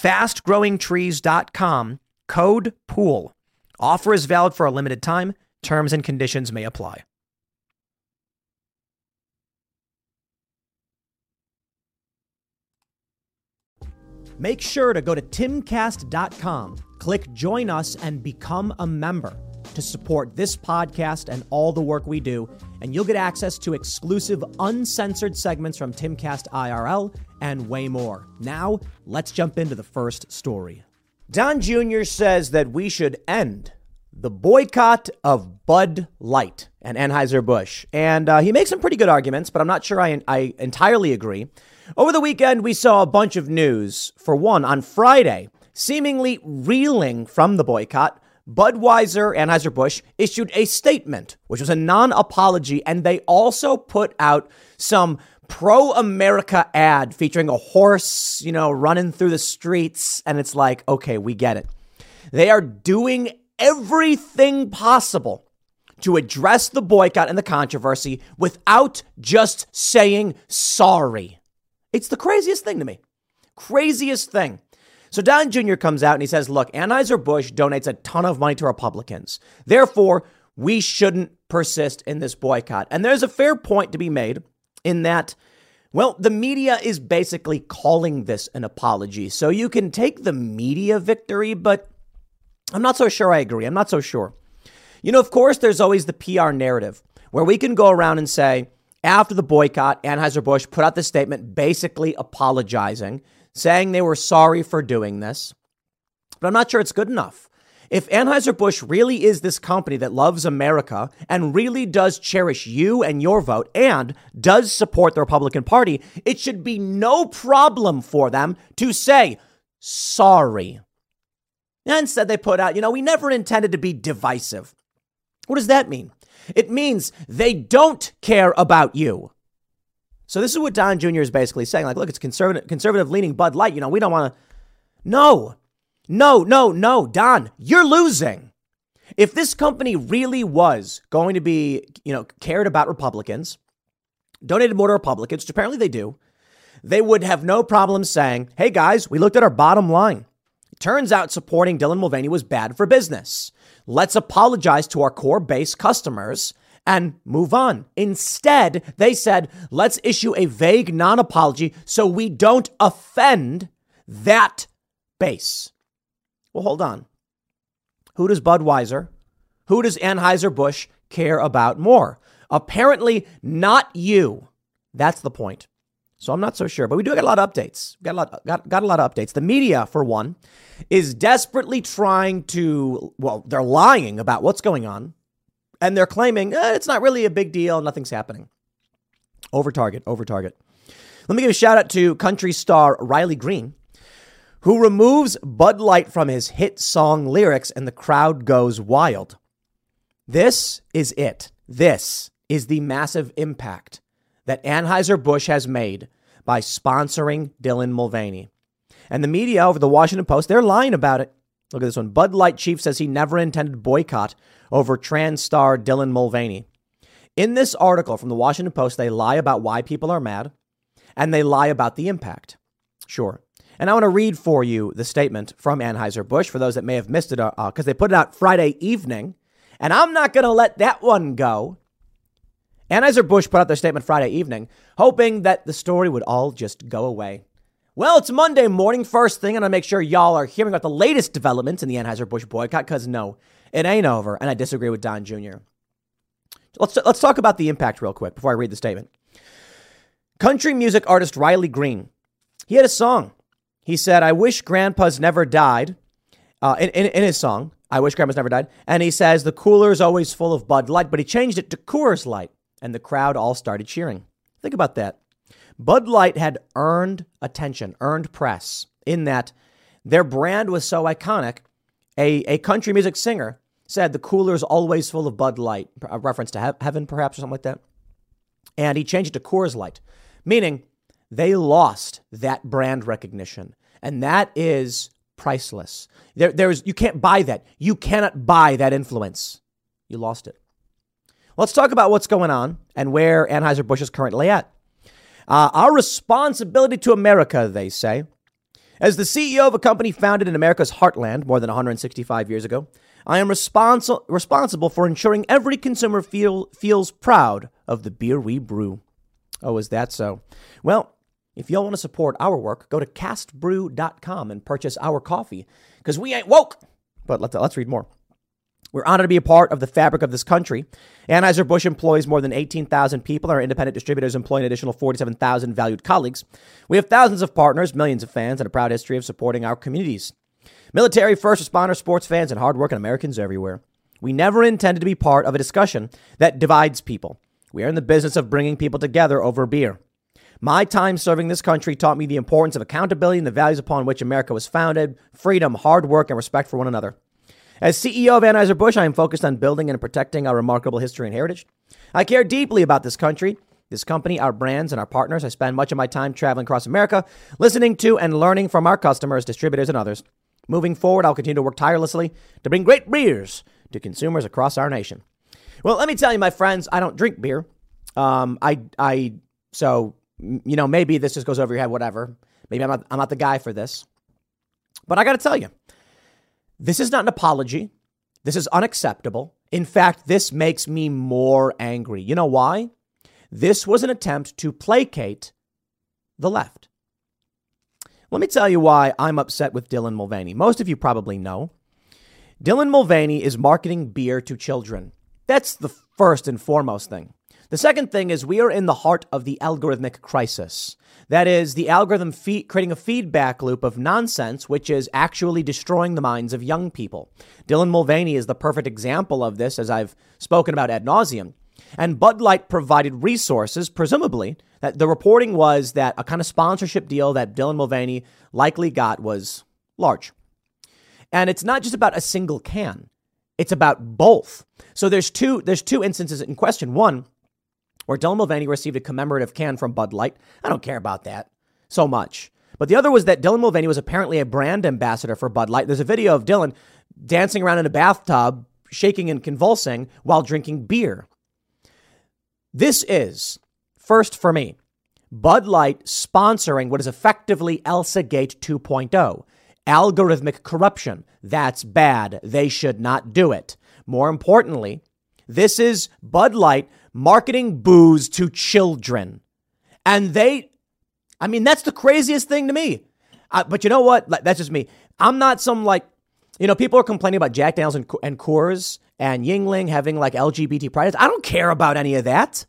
fastgrowingtrees.com, code POOL. Offer is valid for a limited time. Terms and conditions may apply. Make sure to go to timcast.com, click join us, and become a member to support this podcast and all the work we do, and you'll get access to exclusive, uncensored segments from Timcast IRL and way more. Now, let's jump into the first story. Don Jr. says that we should end the boycott of Bud Light and Anheuser-Busch. And uh, he makes some pretty good arguments, but I'm not sure I, I entirely agree. Over the weekend, we saw a bunch of news. For one, on Friday, seemingly reeling from the boycott, Budweiser, Anheuser-Busch, issued a statement, which was a non apology, and they also put out some pro America ad featuring a horse, you know, running through the streets. And it's like, okay, we get it. They are doing everything possible to address the boycott and the controversy without just saying sorry. It's the craziest thing to me. Craziest thing. So Don Jr. comes out and he says, look, Anheuser-Busch donates a ton of money to Republicans. Therefore, we shouldn't persist in this boycott. And there's a fair point to be made in that, well, the media is basically calling this an apology. So you can take the media victory, but I'm not so sure I agree. I'm not so sure. You know, of course, there's always the PR narrative where we can go around and say, after the boycott, Anheuser-Busch put out this statement basically apologizing saying they were sorry for doing this. But I'm not sure it's good enough. If Anheuser-Busch really is this company that loves America and really does cherish you and your vote and does support the Republican Party, it should be no problem for them to say sorry. And Instead, they put out, you know, we never intended to be divisive. What does that mean? It means they don't care about you. So this is what Don Jr. is basically saying. Like, look, it's conservative, conservative leaning Bud Light. You know, we don't want to. No, no, no, no, Don, you're losing. If this company really was going to be, you know, cared about Republicans, donated more to Republicans, which apparently they do, they would have no problem saying, hey guys, we looked at our bottom line. It turns out supporting Dylan Mulvaney was bad for business. Let's apologize to our core base customers and move on. Instead, they said, let's issue a vague non apology so we don't offend that base. Well, hold on. Who does Budweiser, who does Anheuser-Busch care about more? Apparently, not you. That's the point. So I'm not so sure, but we do get a lot of updates. Got a lot, got, got a lot of updates. The media, for one, is desperately trying to, well, they're lying about what's going on and they're claiming eh, it's not really a big deal, nothing's happening. Over target, over target. Let me give a shout out to country star Riley Green, who removes Bud Light from his hit song lyrics, and the crowd goes wild. This is it. This is the massive impact that Anheuser-Busch has made by sponsoring Dylan Mulvaney. And the media over the Washington Post, they're lying about it. Look at this one. Bud Light chief says he never intended boycott over trans star Dylan Mulvaney. In this article from the Washington Post, they lie about why people are mad and they lie about the impact. Sure. And I want to read for you the statement from Anheuser-Busch for those that may have missed it because uh, uh they put it out Friday evening. And I'm not going to let that one go. Anheuser-Busch put out their statement Friday evening, hoping that the story would all just go away. Well, it's Monday morning, first thing, and I make sure y'all are hearing about the latest developments in the Anheuser-Busch boycott, because no, it ain't over, and I disagree with Don Jr. Let's, let's talk about the impact real quick before I read the statement. Country music artist Riley Green, he had a song. He said, I wish grandpa's never died, uh, in, in, in his song, I wish grandpa's never died. And he says, the cooler is always full of Bud Light, but he changed it to Coors Light, and the crowd all started cheering. Think about that. Bud Light had earned attention, earned press, in that their brand was so iconic. A, a country music singer said the cooler is always full of Bud Light, a reference to he- heaven, perhaps, or something like that. And he changed it to Coors Light, meaning they lost that brand recognition. And that is priceless. There, there's, you can't buy that. You cannot buy that influence. You lost it. Let's talk about what's going on and where Anheuser-Busch is currently at. Uh, our responsibility to America, they say. As the CEO of a company founded in America's heartland more than 165 years ago, I am responsi- responsible for ensuring every consumer feel, feels proud of the beer we brew. Oh, is that so? Well, if y'all want to support our work, go to castbrew.com and purchase our coffee because we ain't woke. But let's, let's read more. We're honored to be a part of the fabric of this country. Anheuser-Busch employs more than 18,000 people. Our independent distributors employ an additional 47,000 valued colleagues. We have thousands of partners, millions of fans, and a proud history of supporting our communities. Military, first responders, sports fans, and hardworking Americans everywhere. We never intended to be part of a discussion that divides people. We are in the business of bringing people together over beer. My time serving this country taught me the importance of accountability and the values upon which America was founded freedom, hard work, and respect for one another. As CEO of Anheuser-Busch, I am focused on building and protecting our remarkable history and heritage. I care deeply about this country, this company, our brands, and our partners. I spend much of my time traveling across America, listening to and learning from our customers, distributors, and others. Moving forward, I'll continue to work tirelessly to bring great beers to consumers across our nation. Well, let me tell you, my friends, I don't drink beer. Um, I, I, so, you know, maybe this just goes over your head, whatever. Maybe I'm not, I'm not the guy for this. But I got to tell you, this is not an apology. This is unacceptable. In fact, this makes me more angry. You know why? This was an attempt to placate the left. Let me tell you why I'm upset with Dylan Mulvaney. Most of you probably know. Dylan Mulvaney is marketing beer to children. That's the first and foremost thing. The second thing is we are in the heart of the algorithmic crisis. That is, the algorithm creating a feedback loop of nonsense, which is actually destroying the minds of young people. Dylan Mulvaney is the perfect example of this, as I've spoken about ad nauseum. And Bud Light provided resources, presumably, that the reporting was that a kind of sponsorship deal that Dylan Mulvaney likely got was large. And it's not just about a single can. It's about both. So there's two there's two instances in question. One, where Dylan Mulvaney received a commemorative can from Bud Light. I don't care about that so much. But the other was that Dylan Mulvaney was apparently a brand ambassador for Bud Light. There's a video of Dylan dancing around in a bathtub, shaking and convulsing while drinking beer. This is, first for me, Bud Light sponsoring what is effectively Elsa Gate 2.0. Algorithmic corruption. That's bad. They should not do it. More importantly, this is Bud Light marketing booze to children. And they, I mean, that's the craziest thing to me. Uh, but you know what? That's just me. I'm not some like, you know, people are complaining about Jack Daniels and, and Coors and Yuengling having like LGBT pride. I don't care about any of that.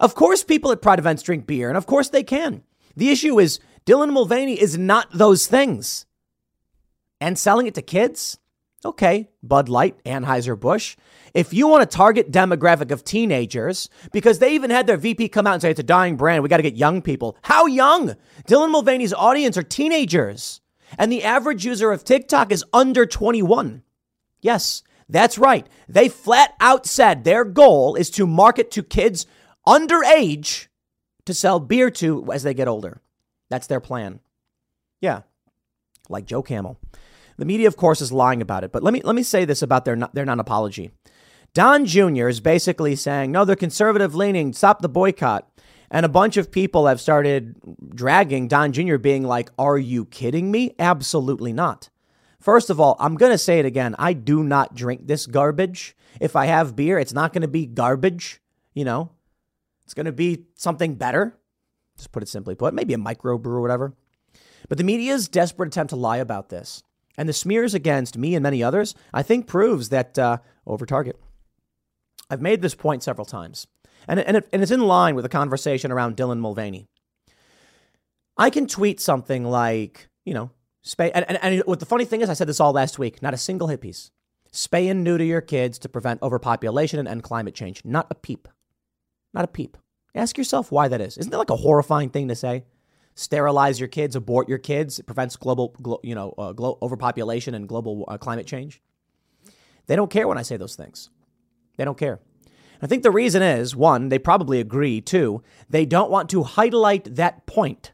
Of course, people at pride events drink beer, and of course they can. The issue is Dylan Mulvaney is not those things. And selling it to kids? Okay, Bud Light, Anheuser-Busch. If you want a target demographic of teenagers, because they even had their VP come out and say it's a dying brand, we got to get young people. How young? Dylan Mulvaney's audience are teenagers, and the average user of TikTok is under 21. Yes, that's right. They flat out said their goal is to market to kids underage to sell beer to as they get older. That's their plan. Yeah, like Joe Camel. The media, of course, is lying about it. But let me let me say this about their their non apology. Don Jr. is basically saying, no, they're conservative leaning, stop the boycott. And a bunch of people have started dragging Don Jr. being like, are you kidding me? Absolutely not. First of all, I'm going to say it again. I do not drink this garbage. If I have beer, it's not going to be garbage. You know, it's going to be something better. Just put it simply put, maybe a microbrew or whatever. But the media's desperate attempt to lie about this and the smears against me and many others, I think proves that uh, over target. I've made this point several times, and, and, it, and it's in line with the conversation around Dylan Mulvaney. I can tweet something like, you know, spay, and, and, and what the funny thing is, I said this all last week, not a single hit piece. Spay and neuter your kids to prevent overpopulation and end climate change. Not a peep. Not a peep. Ask yourself why that is. Isn't that like a horrifying thing to say? Sterilize your kids, abort your kids. It prevents global, glo- you know, uh, glo- overpopulation and global uh, climate change. They don't care when I say those things. They don't care. I think the reason is one, they probably agree. Two, they don't want to highlight that point.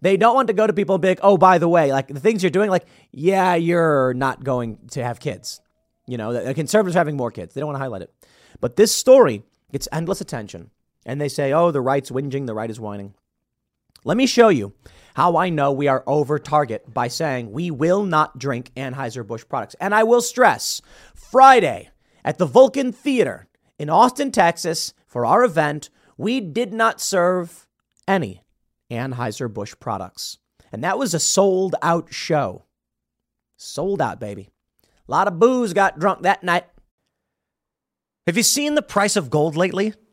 They don't want to go to people and be like, oh, by the way, like the things you're doing, like, yeah, you're not going to have kids. You know, the conservatives are having more kids. They don't want to highlight it. But this story gets endless attention. And they say, oh, the right's whinging, the right is whining. Let me show you how I know we are over target by saying we will not drink Anheuser-Busch products. And I will stress Friday at the Vulcan Theater in Austin, Texas, for our event, we did not serve any Anheuser-Busch products. And that was a sold out show. Sold out, baby. A lot of booze got drunk that night. Have you seen the price of gold lately?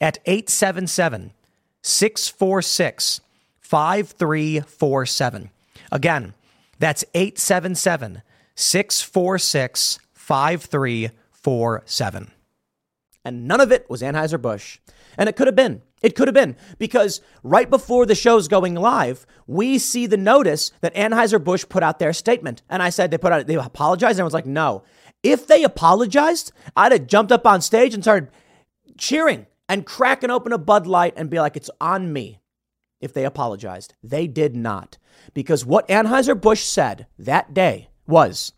at 877 646 5347. Again, that's 877 646 5347. And none of it was Anheuser-Busch. And it could have been. It could have been because right before the show's going live, we see the notice that Anheuser-Busch put out their statement. And I said they put out, they apologized. And I was like, no. If they apologized, I'd have jumped up on stage and started cheering and cracking open a Bud Light and be like, it's on me if they apologized. They did not. Because what Anheuser-Busch said that day was,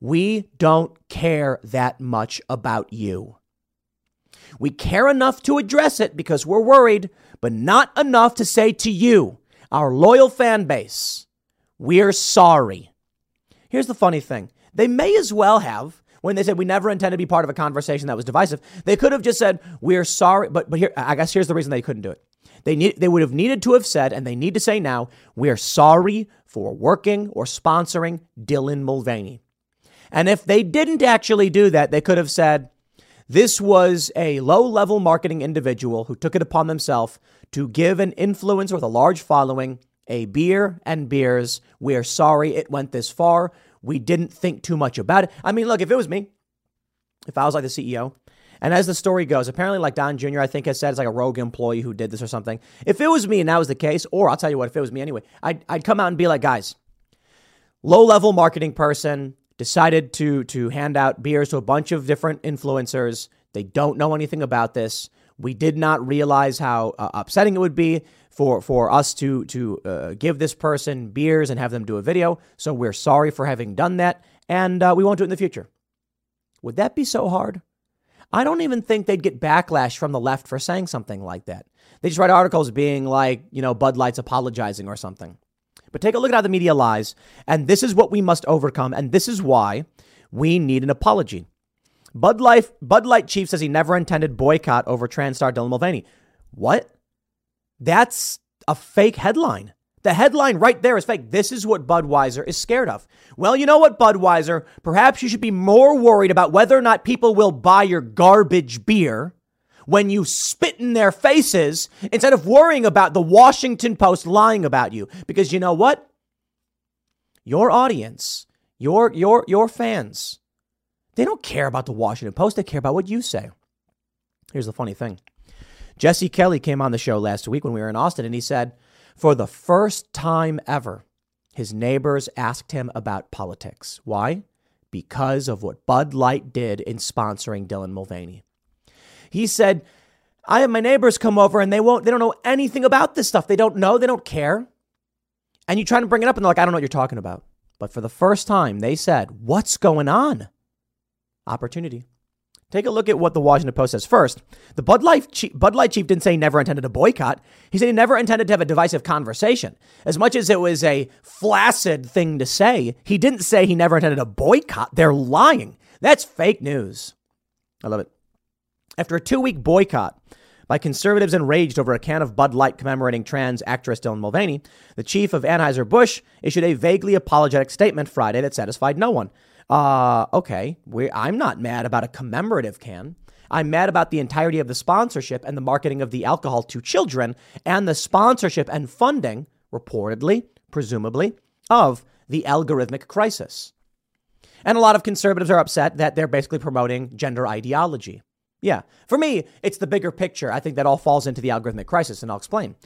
we don't care that much about you. We care enough to address it because we're worried, but not enough to say to you, our loyal fan base, we're sorry. Here's the funny thing they may as well have when they said we never intend to be part of a conversation that was divisive. They could have just said we're sorry, but but here I guess here's the reason they couldn't do it. They need they would have needed to have said, and they need to say now, we are sorry for working or sponsoring Dylan Mulvaney. And if they didn't actually do that, they could have said, this was a low level marketing individual who took it upon themselves to give an influencer with a large following a beer and beers. We're sorry it went this far. We didn't think too much about it. I mean, look, if it was me, if I was like the CEO, and as the story goes, apparently, like Don Jr., I think has said it's like a rogue employee who did this or something. If it was me and that was the case, or I'll tell you what, if it was me anyway, I'd, I'd come out and be like, guys, low level marketing person decided to to hand out beers to a bunch of different influencers. They don't know anything about this. We did not realize how uh, upsetting it would be for for us to to uh, give this person beers and have them do a video. So we're sorry for having done that, and uh, we won't do it in the future. Would that be so hard? I don't even think they'd get backlash from the left for saying something like that. They just write articles being like, you know, Bud Light's apologizing or something. But take a look at how the media lies, and this is what we must overcome, and this is why we need an apology. Bud Light, Bud Light chief says he never intended boycott over trans star Dylan Mulvaney. What? That's a fake headline. The headline right there is fake. This is what Budweiser is scared of. Well, you know what, Budweiser? Perhaps you should be more worried about whether or not people will buy your garbage beer when you spit in their faces instead of worrying about the Washington Post lying about you. Because you know what? Your audience Your your your fans, they don't care about the Washington Post. They care about what you say. Here's the funny thing. Jesse Kelly came on the show last week when we were in Austin, and he said, for the first time ever, his neighbors asked him about politics. Why? Because of what Bud Light did in sponsoring Dylan Mulvaney. He said, I have my neighbors come over and they won't, they don't know anything about this stuff. They don't know, they don't care. And you try to bring it up and they're like, I don't know what you're talking about. But for the first time, they said, What's going on? Opportunity. Take a look at what the Washington Post says. First, the Bud Light, chief, Bud Light chief didn't say he never intended to boycott. He said he never intended to have a divisive conversation. As much as it was a flaccid thing to say, he didn't say he never intended to boycott. They're lying. That's fake news. I love it. After a two week boycott by conservatives enraged over a can of Bud Light commemorating trans actress Dylan Mulvaney, the chief of Anheuser-Busch issued a vaguely apologetic statement Friday that satisfied no one. Uh, okay, I'm not mad about a commemorative can. I'm mad about the entirety of the sponsorship and the marketing of the alcohol to children and the sponsorship and funding, reportedly, presumably, of the algorithmic crisis. And a lot of conservatives are upset that they're basically promoting gender ideology. Yeah, for me, it's the bigger picture. I think that all falls into the algorithmic crisis, and I'll explain.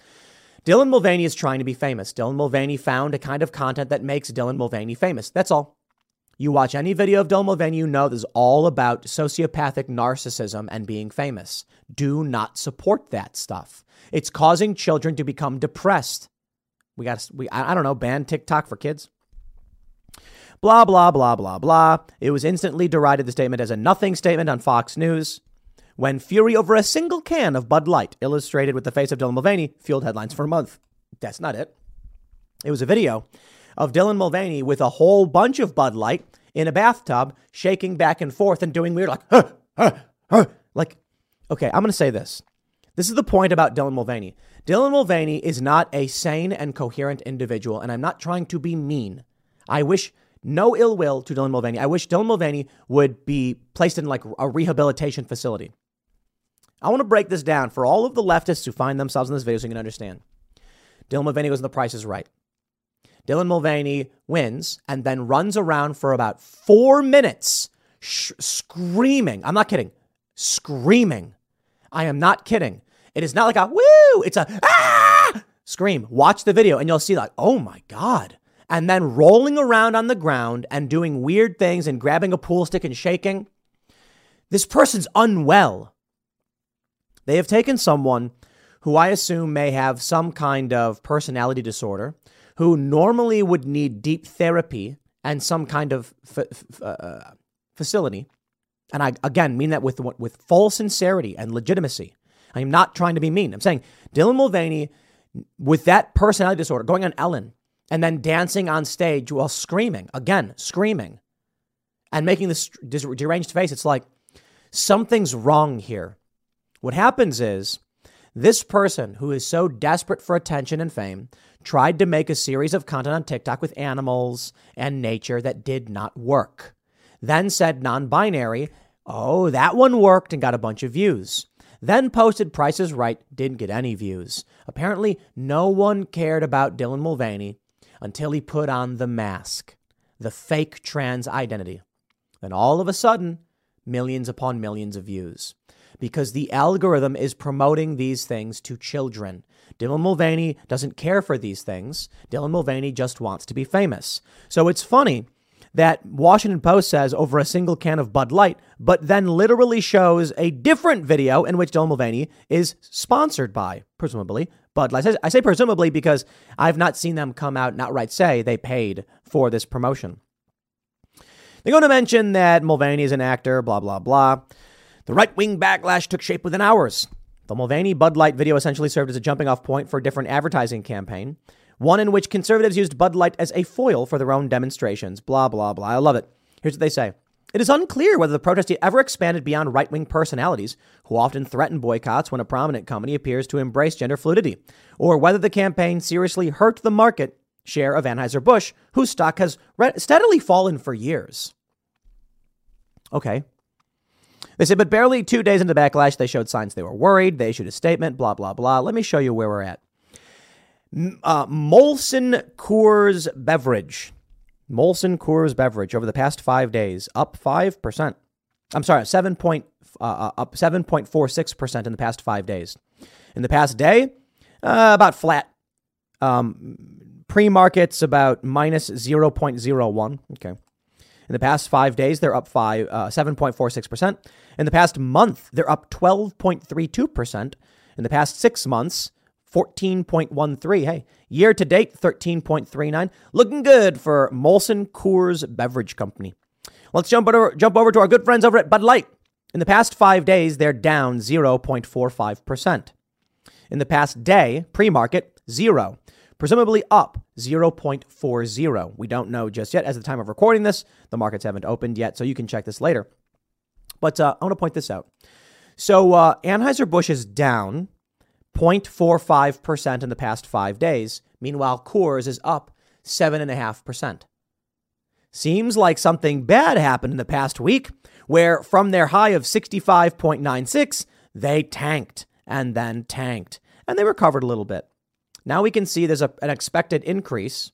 Dylan Mulvaney is trying to be famous. Dylan Mulvaney found a kind of content that makes Dylan Mulvaney famous. That's all. You watch any video of Mulvaney, you know this is all about sociopathic narcissism and being famous. Do not support that stuff. It's causing children to become depressed. We got, we, I don't know, ban TikTok for kids. Blah, blah, blah, blah, blah. It was instantly derided the statement as a nothing statement on Fox News when fury over a single can of Bud Light, illustrated with the face of Dylan Mulvaney, fueled headlines for a month. That's not it. It was a video of Dylan Mulvaney with a whole bunch of Bud Light in a bathtub, shaking back and forth and doing weird, like, huh, huh, huh. like, okay, I'm going to say this. This is the point about Dylan Mulvaney. Dylan Mulvaney is not a sane and coherent individual, and I'm not trying to be mean. I wish no ill will to Dylan Mulvaney. I wish Dylan Mulvaney would be placed in like a rehabilitation facility. I want to break this down for all of the leftists who find themselves in this video so you can understand. Dylan Mulvaney goes, on The price is right. Dylan Mulvaney wins and then runs around for about four minutes sh- screaming. I'm not kidding. Screaming. I am not kidding. It is not like a woo, it's a ah scream. Watch the video and you'll see, like, oh my God. And then rolling around on the ground and doing weird things and grabbing a pool stick and shaking. This person's unwell. They have taken someone who I assume may have some kind of personality disorder who normally would need deep therapy and some kind of f- f- uh, facility. And I, again, mean that with, with full sincerity and legitimacy. I am not trying to be mean. I'm saying Dylan Mulvaney, with that personality disorder, going on Ellen and then dancing on stage while screaming, again, screaming, and making this deranged face, it's like something's wrong here. What happens is this person who is so desperate for attention and fame tried to make a series of content on TikTok with animals and nature that did not work. Then said non binary, oh, that one worked and got a bunch of views. Then posted Price is Right, didn't get any views. Apparently, no one cared about Dylan Mulvaney until he put on the mask, the fake trans identity. Then all of a sudden, millions upon millions of views. Because the algorithm is promoting these things to children. Dylan Mulvaney doesn't care for these things. Dylan Mulvaney just wants to be famous. So it's funny that Washington Post says over a single can of Bud Light, but then literally shows a different video in which Dylan Mulvaney is sponsored by, presumably, Bud Light. I say presumably because I've not seen them come out and outright say they paid for this promotion. They're going to mention that Mulvaney is an actor, blah, blah, blah. The right wing backlash took shape within hours. The Mulvaney Bud Light video essentially served as a jumping off point for a different advertising campaign, one in which conservatives used Bud Light as a foil for their own demonstrations. Blah, blah, blah. I love it. Here's what they say. It is unclear whether the protest ever expanded beyond right wing personalities, who often threaten boycotts when a prominent company appears to embrace gender fluidity, or whether the campaign seriously hurt the market share of Anheuser-Busch, whose stock has steadily fallen for years. Okay, they said, but barely two days into the backlash, they showed signs they were worried. They issued a statement, blah, blah, blah. Let me show you where we're at. Uh, Molson Coors Beverage. Molson Coors Beverage over the past five days, up 5%. I'm sorry, 7 point, uh, uh up 7.46% in the past five days. In the past day, uh, about flat. Um, Pre markets about minus 0.01. Okay. In the past five days, they're up five, uh, 7.46%. In the past month, they're up 12.32%. In the past six months, 14.13. Hey, year to date, 13.39. Looking good for Molson Coors Beverage Company. Let's jump over, jump over to our good friends over at Bud Light. In the past five days, they're down 0.45%. In the past day, pre market, zero. Presumably up 0.40. We don't know just yet. As of the time of recording this, the markets haven't opened yet, so you can check this later. But uh, I want to point this out. So uh, Anheuser-Busch is down 0.45% in the past five days. Meanwhile, Coors is up 7.5%. Seems like something bad happened in the past week, where from their high of 65.96, they tanked and then tanked. And they recovered a little bit. Now we can see there's a, an expected increase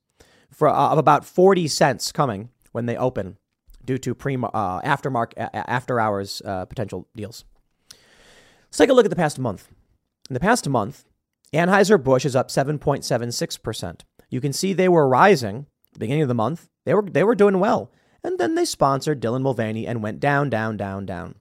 for, uh, of about 40 cents coming when they open due to pre uh, aftermarket after hours uh, potential deals. Let's take a look at the past month. In the past month, Anheuser-Busch is up 7.76%. You can see they were rising the beginning of the month. They were they were doing well. And then they sponsored Dylan Mulvaney and went down, down, down, down.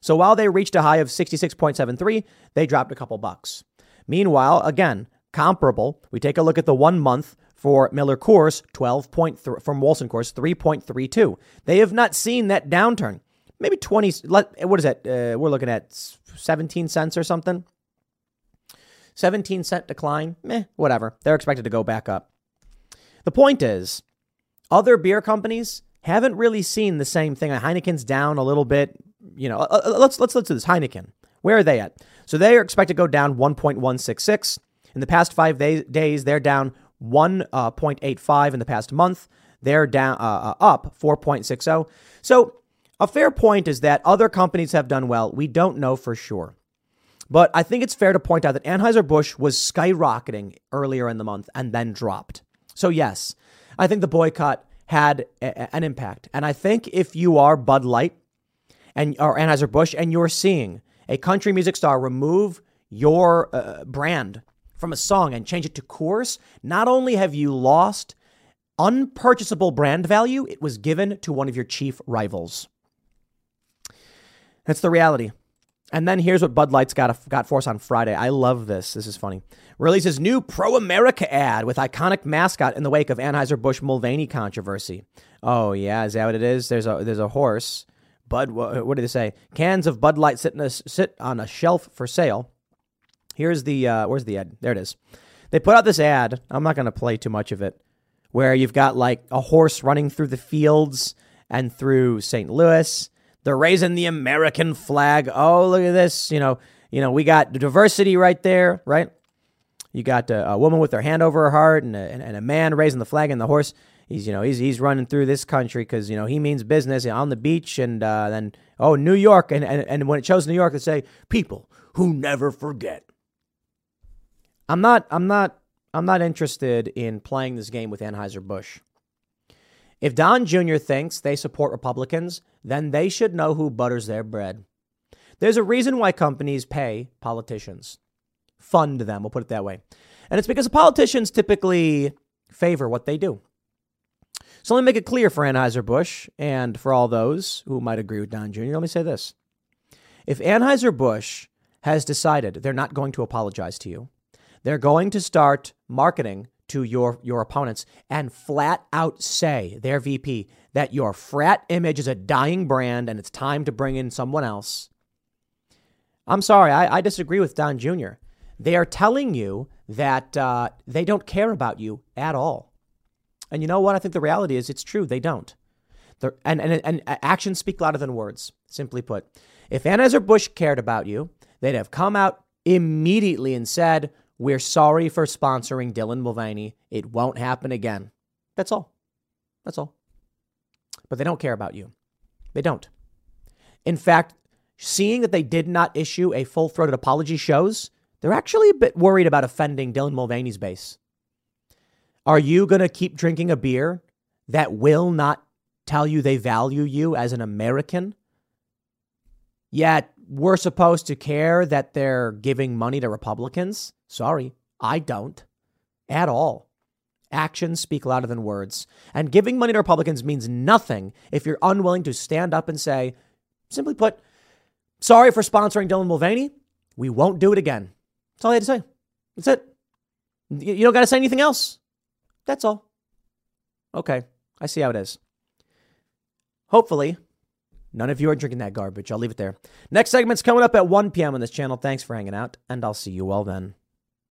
So while they reached a high of 66.73, they dropped a couple bucks. Meanwhile, again, comparable, we take a look at the one month for Miller Coors, 12.3 from Molson Coors, 3.32. They have not seen that downturn. Maybe 20, what is that? Uh, we're looking at 17 cents or something. 17 cent decline, meh, whatever. They're expected to go back up. The point is, other beer companies haven't really seen the same thing. Heineken's down a little bit. You know, uh, uh, let's let's let's do this. Heineken, where are they at? So they are expected to go down 1.166 in the past five days. They're down 1.85 uh, in the past month. They're down uh, up 4.60. So a fair point is that other companies have done well. We don't know for sure. But I think it's fair to point out that Anheuser-Busch was skyrocketing earlier in the month and then dropped. So, yes, I think the boycott had a, an impact. And I think if you are Bud Light and or Anheuser-Busch and you're seeing a country music star remove your uh, brand from a song and change it to Coors, not only have you lost unpurchasable brand value, it was given to one of your chief rivals. That's the reality. And then here's what Bud Light's got, got for us on Friday. I love this. This is funny. Releases new pro America ad with iconic mascot in the wake of Anheuser-Busch Mulvaney controversy. Oh, yeah. Is that what it is? There's a, there's a horse. Bud, what, what did they say? Cans of Bud Light sit, a, sit on a shelf for sale. Here's the, uh, where's the ad? There it is. They put out this ad. I'm not going to play too much of it, where you've got like a horse running through the fields and through St. Louis they're raising the American flag. Oh, look at this. You know, you know, we got diversity right there, right? You got a, a woman with her hand over her heart and a, and a man raising the flag and the horse. He's, you know, he's, he's running through this country because, you know, he means business on the beach and uh, then, oh, New York. And, and, and when it shows New York, they say, people who never forget. I'm not, I'm not, I'm not interested in playing this game with Anheuser-Busch. If Don Jr. thinks they support Republicans, then they should know who butters their bread. There's a reason why companies pay politicians, fund them, we'll put it that way. And it's because politicians typically favor what they do. So let me make it clear for Anheuser-Busch and for all those who might agree with Don Jr., let me say this. If Anheuser-Busch has decided they're not going to apologize to you, they're going to start marketing to your, your opponents and flat out say, their VP, that your frat image is a dying brand and it's time to bring in someone else. I'm sorry, I, I disagree with Don Jr. They are telling you that uh, they don't care about you at all. And you know what? I think the reality is it's true. They don't. and, and, and actions speak louder than words, simply put. If Anheuser-Busch cared about you, they'd have come out immediately and said, we're sorry for sponsoring Dylan Mulvaney. It won't happen again. That's all. That's all. But they don't care about you. They don't. In fact, seeing that they did not issue a full throated apology shows they're actually a bit worried about offending Dylan Mulvaney's base. Are you going to keep drinking a beer that will not tell you they value you as an American. Yet we're supposed to care that they're giving money to Republicans. Sorry, I don't at all. Actions speak louder than words. And giving money to Republicans means nothing if you're unwilling to stand up and say, simply put, sorry for sponsoring Dylan Mulvaney. We won't do it again. That's all I had to say. That's it. You don't got to say anything else. That's all. Okay. I see how it is. Hopefully, none of you are drinking that garbage. I'll leave it there. Next segment's coming up at 1 p.m. on this channel. Thanks for hanging out, and I'll see you all then.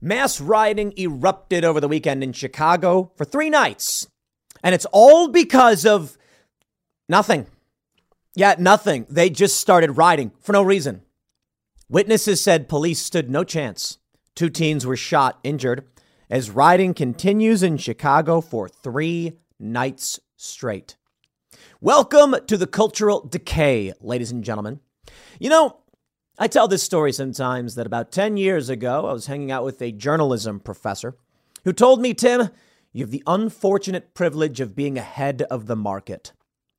Mass rioting erupted over the weekend in Chicago for three nights. And it's all because of nothing. Yeah, nothing. They just started rioting for no reason. Witnesses said police stood no chance. Two teens were shot, injured, as rioting continues in Chicago for three nights straight. Welcome to the cultural decay, ladies and gentlemen. You know, I tell this story sometimes that about 10 years ago, I was hanging out with a journalism professor who told me, Tim, you have the unfortunate privilege of being ahead of the market.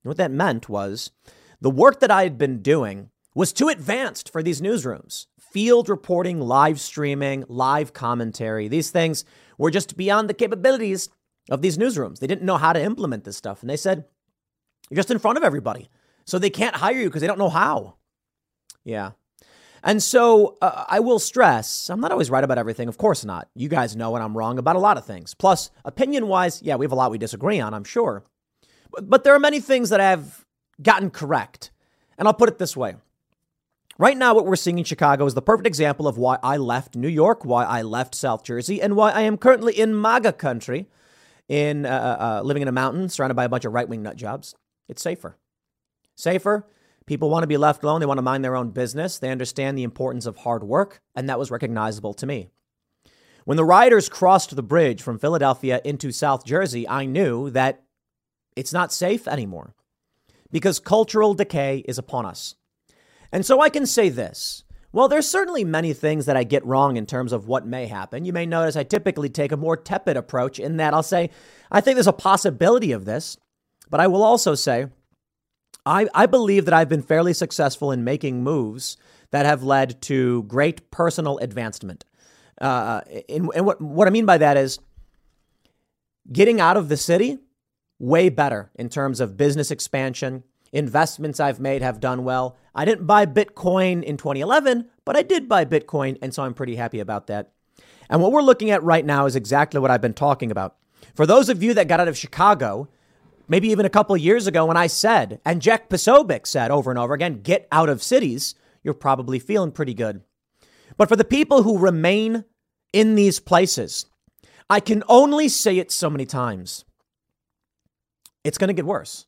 And what that meant was the work that I had been doing was too advanced for these newsrooms. Field reporting, live streaming, live commentary, these things were just beyond the capabilities of these newsrooms. They didn't know how to implement this stuff. And they said, you're just in front of everybody. So they can't hire you because they don't know how. Yeah, and so uh, I will stress I'm not always right about everything. Of course not. You guys know when I'm wrong about a lot of things. Plus, opinion wise, yeah, we have a lot we disagree on, I'm sure. But, but there are many things that I've gotten correct. And I'll put it this way. Right now, what we're seeing in Chicago is the perfect example of why I left New York, why I left South Jersey, and why I am currently in MAGA country, in uh, uh, uh living in a mountain surrounded by a bunch of right wing nut jobs. It's safer. Safer, People want to be left alone. They want to mind their own business. They understand the importance of hard work, and that was recognizable to me. When the riders crossed the bridge from Philadelphia into South Jersey, I knew that it's not safe anymore because cultural decay is upon us. And so I can say this. Well, there's certainly many things that I get wrong in terms of what may happen. You may notice I typically take a more tepid approach in that I'll say, I think there's a possibility of this, but I will also say, I, I believe that I've been fairly successful in making moves that have led to great personal advancement. Uh, and, and what, what I mean by that is getting out of the city, way better in terms of business expansion. Investments I've made have done well. I didn't buy Bitcoin in 2011, but I did buy Bitcoin, and so I'm pretty happy about that. And what we're looking at right now is exactly what I've been talking about. For those of you that got out of Chicago maybe even a couple years ago when I said, and Jack Posobiec said over and over again, get out of cities, you're probably feeling pretty good. But for the people who remain in these places, I can only say it so many times. It's going to get worse.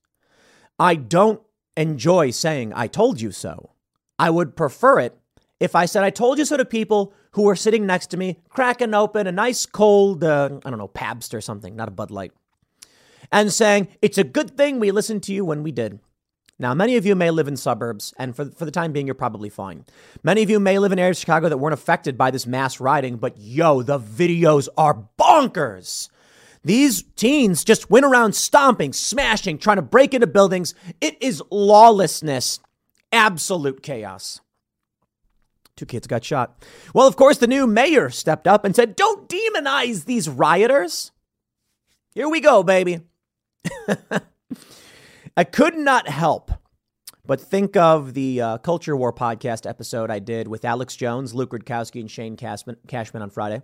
I don't enjoy saying, I told you so. I would prefer it if I said, I told you so to people who were sitting next to me, cracking open a nice cold, uh, I don't know, Pabst or something, not a Bud Light and saying, It's a good thing we listened to you when we did. Now, many of you may live in suburbs, and for, for the time being, you're probably fine. Many of you may live in areas of Chicago that weren't affected by this mass rioting, but yo, the videos are bonkers. These teens just went around stomping, smashing, trying to break into buildings. It is lawlessness, absolute chaos. Two kids got shot. Well, of course, the new mayor stepped up and said, Don't demonize these rioters. Here we go, baby. I could not help but think of the uh, Culture War podcast episode I did with Alex Jones, Luke Rudkowski, and Shane Cashman, Cashman on Friday.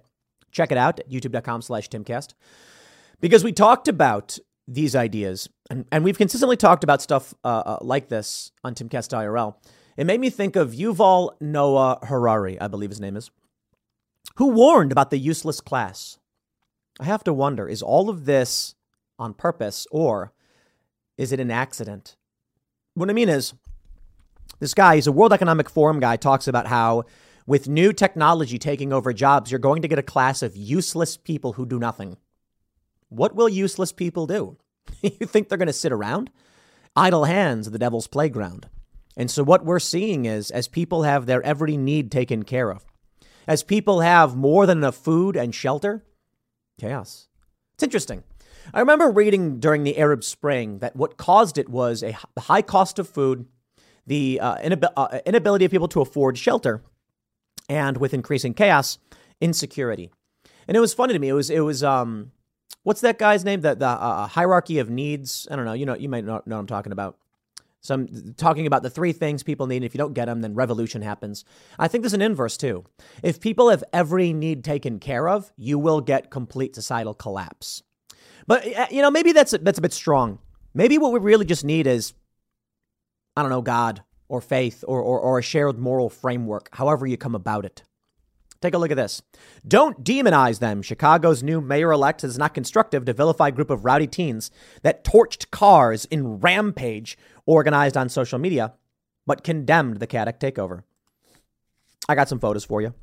Check it out at youtube.com slash timcast. Because we talked about these ideas, and, and we've consistently talked about stuff uh, uh, like this on Timcast IRL. It made me think of Yuval Noah Harari, I believe his name is, who warned about the useless class. I have to wonder is all of this on purpose or is it an accident? What I mean is, this guy, he's a World Economic Forum guy, talks about how with new technology taking over jobs, you're going to get a class of useless people who do nothing. What will useless people do? you think they're going to sit around? Idle hands, the devil's playground. And so, what we're seeing is as people have their every need taken care of, as people have more than enough food and shelter, chaos. It's interesting. I remember reading during the Arab Spring that what caused it was a high cost of food, the uh, inab- uh, inability of people to afford shelter, and with increasing chaos, insecurity. And it was funny to me. It was it was um, what's that guy's name? The the uh, hierarchy of needs. I don't know. You know you might know, know what I'm talking about. So I'm talking about the three things people need. If you don't get them, then revolution happens. I think there's an inverse too. If people have every need taken care of, you will get complete societal collapse. But uh, you know, maybe that's a, that's a bit strong. Maybe what we really just need is, I don't know, God or faith or, or, or a shared moral framework, however you come about it. Take a look at this. Don't demonize them. Chicago's new mayor elect is not constructive to vilify a group of rowdy teens that torched cars in rampage organized on social media, but condemned the chaotic takeover. I got some photos for you.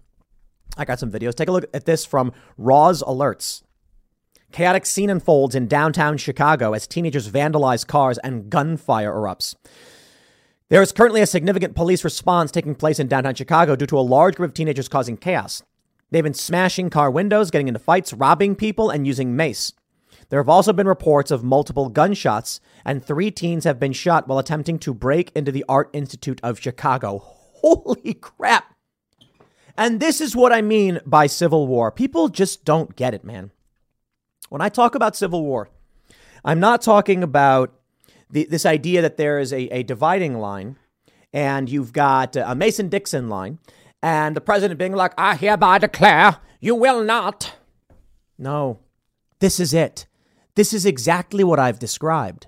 I got some videos. Take a look at this from Raw's Alerts. Chaotic scene unfolds in downtown Chicago as teenagers vandalize cars and gunfire erupts. There is currently a significant police response taking place in downtown Chicago due to a large group of teenagers causing chaos. They've been smashing car windows, getting into fights, robbing people, and using mace. There have also been reports of multiple gunshots, and three teens have been shot while attempting to break into the Art Institute of Chicago. Holy crap! And this is what I mean by civil war. People just don't get it, man. When I talk about civil war, I'm not talking about the, this idea that there is a, a dividing line and you've got a Mason Dixon line and the president being like, I hereby declare you will not. No, this is it. This is exactly what I've described.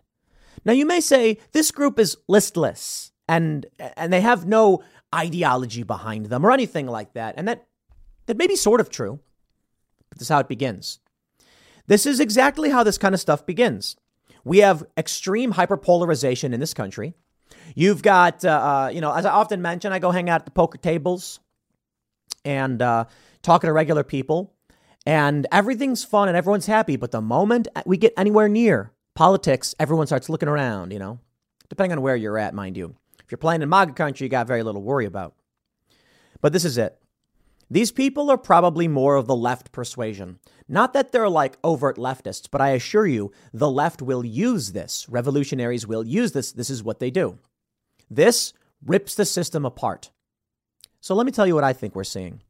Now, you may say this group is listless and, and they have no ideology behind them or anything like that. And that, that may be sort of true, but this is how it begins. This is exactly how this kind of stuff begins. We have extreme hyperpolarization in this country. You've got, uh, uh, you know, as I often mention, I go hang out at the poker tables and uh, talking to regular people, and everything's fun and everyone's happy. But the moment we get anywhere near politics, everyone starts looking around, you know, depending on where you're at, mind you. If you're playing in MAGA country, you got very little worry about. But this is it. These people are probably more of the left persuasion. Not that they're like overt leftists, but I assure you, the left will use this. Revolutionaries will use this. This is what they do. This rips the system apart. So let me tell you what I think we're seeing.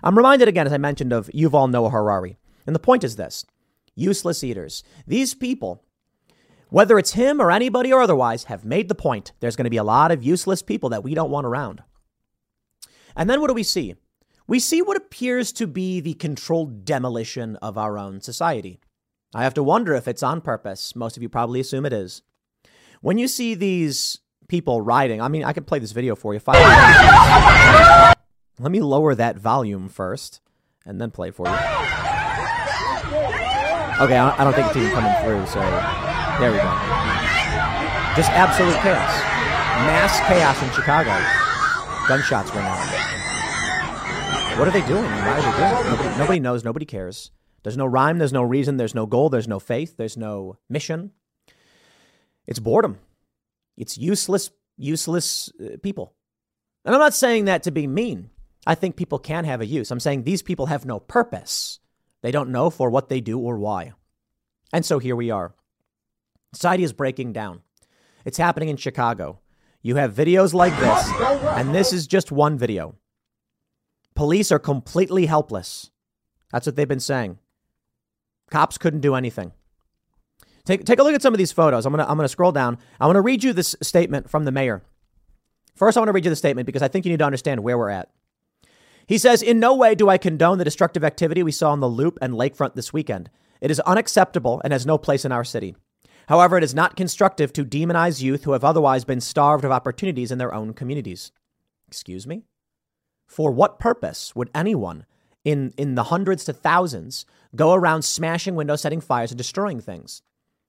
I'm reminded again, as I mentioned, of Yuval Noah Harari. And the point is this useless eaters. These people, whether it's him or anybody or otherwise, have made the point there's going to be a lot of useless people that we don't want around. And then what do we see? We see what appears to be the controlled demolition of our own society. I have to wonder if it's on purpose. Most of you probably assume it is. When you see these people riding, I mean, I could play this video for you. Let me lower that volume first and then play for you. Okay, I don't think it's even coming through, so there we go. Just absolute chaos. Mass chaos in Chicago. Gunshots ring out. What are they doing? Why are they doing? Nobody, nobody knows. Nobody cares. There's no rhyme. There's no reason. There's no goal. There's no faith. There's no mission. It's boredom. It's useless, useless uh, people. And I'm not saying that to be mean. I think people can have a use. I'm saying these people have no purpose. They don't know for what they do or why. And so here we are. Society is breaking down. It's happening in Chicago. You have videos like this, and this is just one video. Police are completely helpless. That's what they've been saying. Cops couldn't do anything. Take, take a look at some of these photos. I'm going to I'm gonna scroll down. I want to read you this statement from the mayor. First, I want to read you the statement because I think you need to understand where we're at. He says, In no way do I condone the destructive activity we saw on the Loop and Lakefront this weekend. It is unacceptable and has no place in our city. However, it is not constructive to demonize youth who have otherwise been starved of opportunities in their own communities. Excuse me? For what purpose would anyone in, in the hundreds to thousands go around smashing windows, setting fires, and destroying things?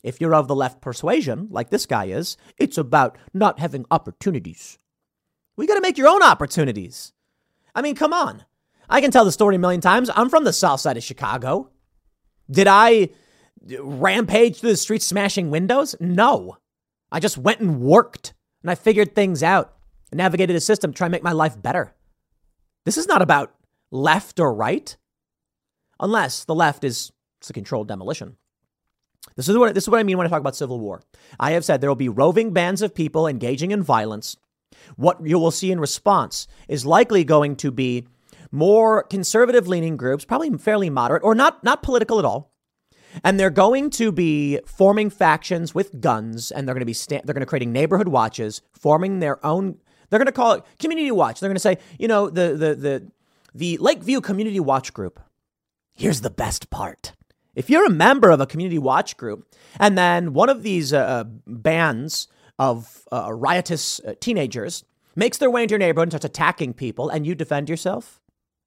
If you're of the left persuasion, like this guy is, it's about not having opportunities. We got to make your own opportunities. I mean, come on. I can tell the story a million times. I'm from the south side of Chicago. Did I rampage through the streets smashing windows? No. I just went and worked and I figured things out, navigated a system to try and make my life better. This is not about left or right, unless the left is it's a controlled demolition. This is what this is what I mean when I talk about civil war. I have said there will be roving bands of people engaging in violence. What you will see in response is likely going to be more conservative leaning groups, probably fairly moderate or not not political at all. And they're going to be forming factions with guns and they're going to be sta- they're going to creating neighborhood watches, forming their own they're going to call it community watch. They're going to say, you know, the the the the Lakeview Community Watch Group. Here's the best part. If you're a member of a community watch group, and then one of these uh, uh, bands of uh, riotous uh, teenagers makes their way into your neighborhood and starts attacking people, and you defend yourself,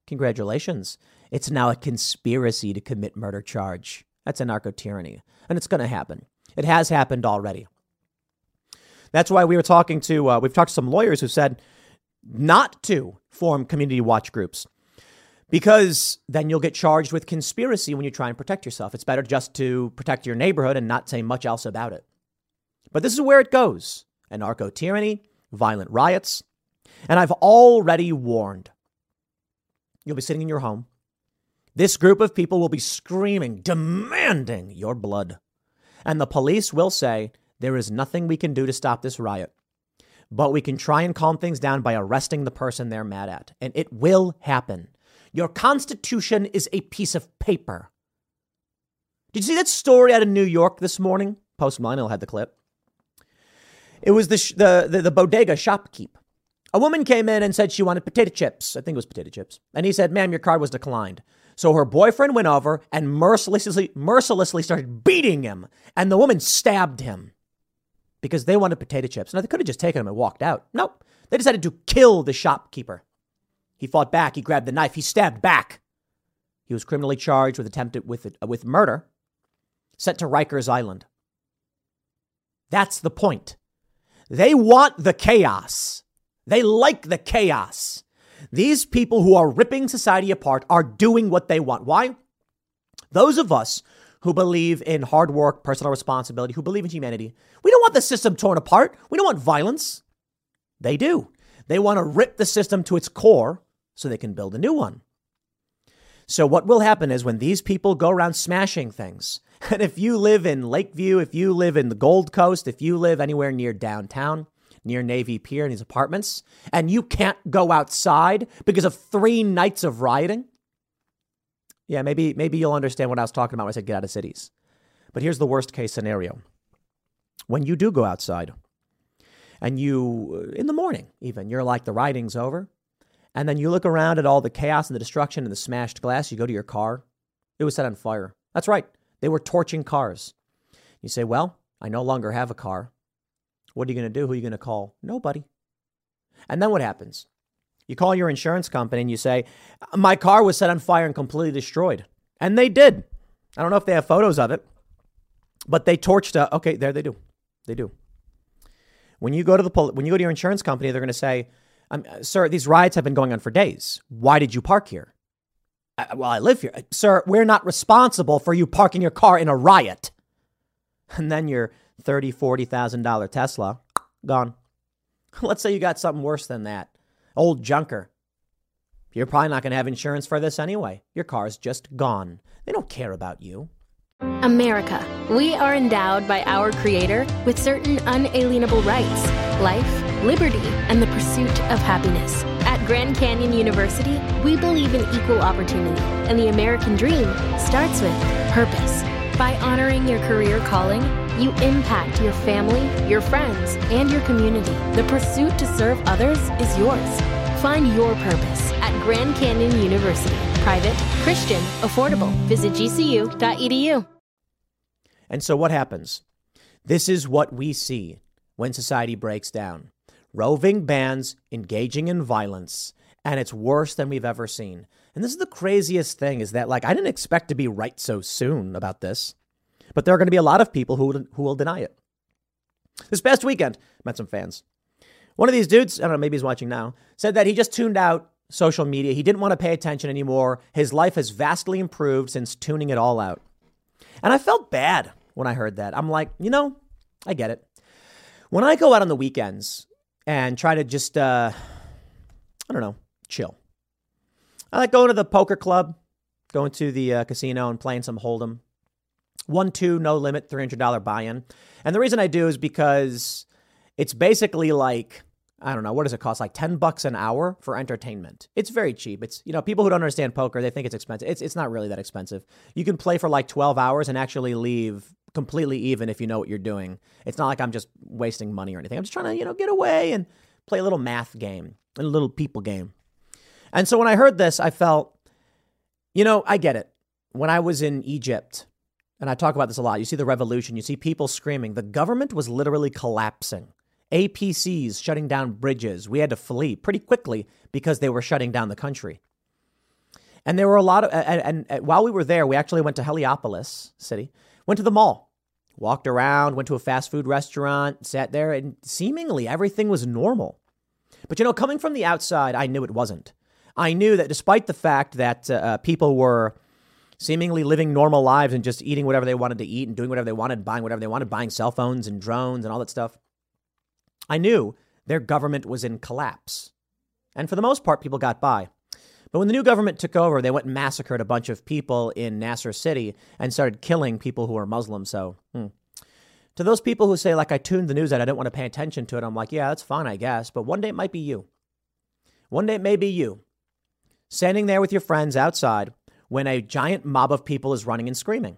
congratulations. It's now a conspiracy to commit murder charge. That's anarcho tyranny, and it's going to happen. It has happened already. That's why we were talking to, uh, we've talked to some lawyers who said not to form community watch groups because then you'll get charged with conspiracy when you try and protect yourself. It's better just to protect your neighborhood and not say much else about it. But this is where it goes anarcho tyranny, violent riots. And I've already warned you'll be sitting in your home. This group of people will be screaming, demanding your blood. And the police will say, There is nothing we can do to stop this riot. But we can try and calm things down by arresting the person they're mad at. And it will happen. Your Constitution is a piece of paper. Did you see that story out of New York this morning? Post Millennial had the clip. It was the, sh- the, the, the bodega shopkeep. A woman came in and said she wanted potato chips. I think it was potato chips. And he said, ma'am, your card was declined. So her boyfriend went over and mercilessly, mercilessly started beating him. And the woman stabbed him because they wanted potato chips. Now, they could have just taken them and walked out. Nope. They decided to kill the shopkeeper. He fought back. He grabbed the knife. He stabbed back. He was criminally charged with attempted with, with murder, sent to Rikers Island. That's the point. They want the chaos. They like the chaos. These people who are ripping society apart are doing what they want. Why? Those of us who believe in hard work, personal responsibility, who believe in humanity, we don't want the system torn apart. We don't want violence. They do. They want to rip the system to its core so they can build a new one. So, what will happen is when these people go around smashing things, and if you live in Lakeview, if you live in the Gold Coast, if you live anywhere near downtown, near Navy Pier in these apartments, and you can't go outside because of three nights of rioting, yeah, maybe maybe you'll understand what I was talking about when I said get out of cities. But here's the worst case scenario. When you do go outside, and you, uh, in the morning even, you're like, the rioting's over, and then you look around at all the chaos and the destruction and the smashed glass, you go to your car, it was set on fire. That's right, they were torching cars. You say, well, I no longer have a car. What are you going to do? Who are you going to call? Nobody. And then what happens? You call your insurance company and you say, My car was set on fire and completely destroyed. And they did. I don't know if they have photos of it, but they torched. A, okay, there they do. They do. When you go to the when you go to your insurance company, they're going to say, um, "Sir, these riots have been going on for days. Why did you park here?" Uh, well, I live here, sir. We're not responsible for you parking your car in a riot. And then your thirty, forty thousand dollar Tesla gone. Let's say you got something worse than that old junker. You're probably not going to have insurance for this anyway. Your car's just gone. They don't care about you. America. We are endowed by our Creator with certain unalienable rights life, liberty, and the pursuit of happiness. At Grand Canyon University, we believe in equal opportunity, and the American dream starts with purpose. By honoring your career calling, you impact your family, your friends, and your community. The pursuit to serve others is yours. Find your purpose at Grand Canyon University. Private, Christian, affordable. Visit gcu.edu. And so what happens? This is what we see when society breaks down. Roving bands engaging in violence, and it's worse than we've ever seen. And this is the craziest thing is that like I didn't expect to be right so soon about this. But there are going to be a lot of people who who will deny it. This past weekend, met some fans. One of these dudes, I don't know, maybe he's watching now, said that he just tuned out social media. He didn't want to pay attention anymore. His life has vastly improved since tuning it all out. And I felt bad when I heard that. I'm like, you know, I get it. When I go out on the weekends and try to just, uh, I don't know, chill. I like going to the poker club, going to the uh, casino and playing some Hold'em. One, two, no limit, $300 buy in. And the reason I do is because it's basically like, I don't know, what does it cost? Like 10 bucks an hour for entertainment. It's very cheap. It's, you know, people who don't understand poker, they think it's expensive. It's, it's not really that expensive. You can play for like 12 hours and actually leave completely even if you know what you're doing. It's not like I'm just wasting money or anything. I'm just trying to, you know, get away and play a little math game, and a little people game. And so when I heard this, I felt, you know, I get it. When I was in Egypt, and I talk about this a lot, you see the revolution, you see people screaming. The government was literally collapsing. APCs shutting down bridges. We had to flee pretty quickly because they were shutting down the country. And there were a lot of, and, and, and, while we were there, we actually went to Heliopolis city, went to the mall, walked around, went to a fast food restaurant, sat there, and seemingly everything was normal. But you know, coming from the outside, I knew it wasn't. I knew that despite the fact that uh, uh, people were seemingly living normal lives and just eating whatever they wanted to eat and doing whatever they wanted, buying whatever they wanted, buying cell phones and drones and all that stuff, I knew their government was in collapse. And for the most part, people got by. But when the new government took over, they went and massacred a bunch of people in Nasr City and started killing people who were Muslim. So, hmm. to those people who say, like, I tuned the news out, I didn't want to pay attention to it, I'm like, yeah, that's fine, I guess. But one day it might be you. One day it may be you standing there with your friends outside when a giant mob of people is running and screaming.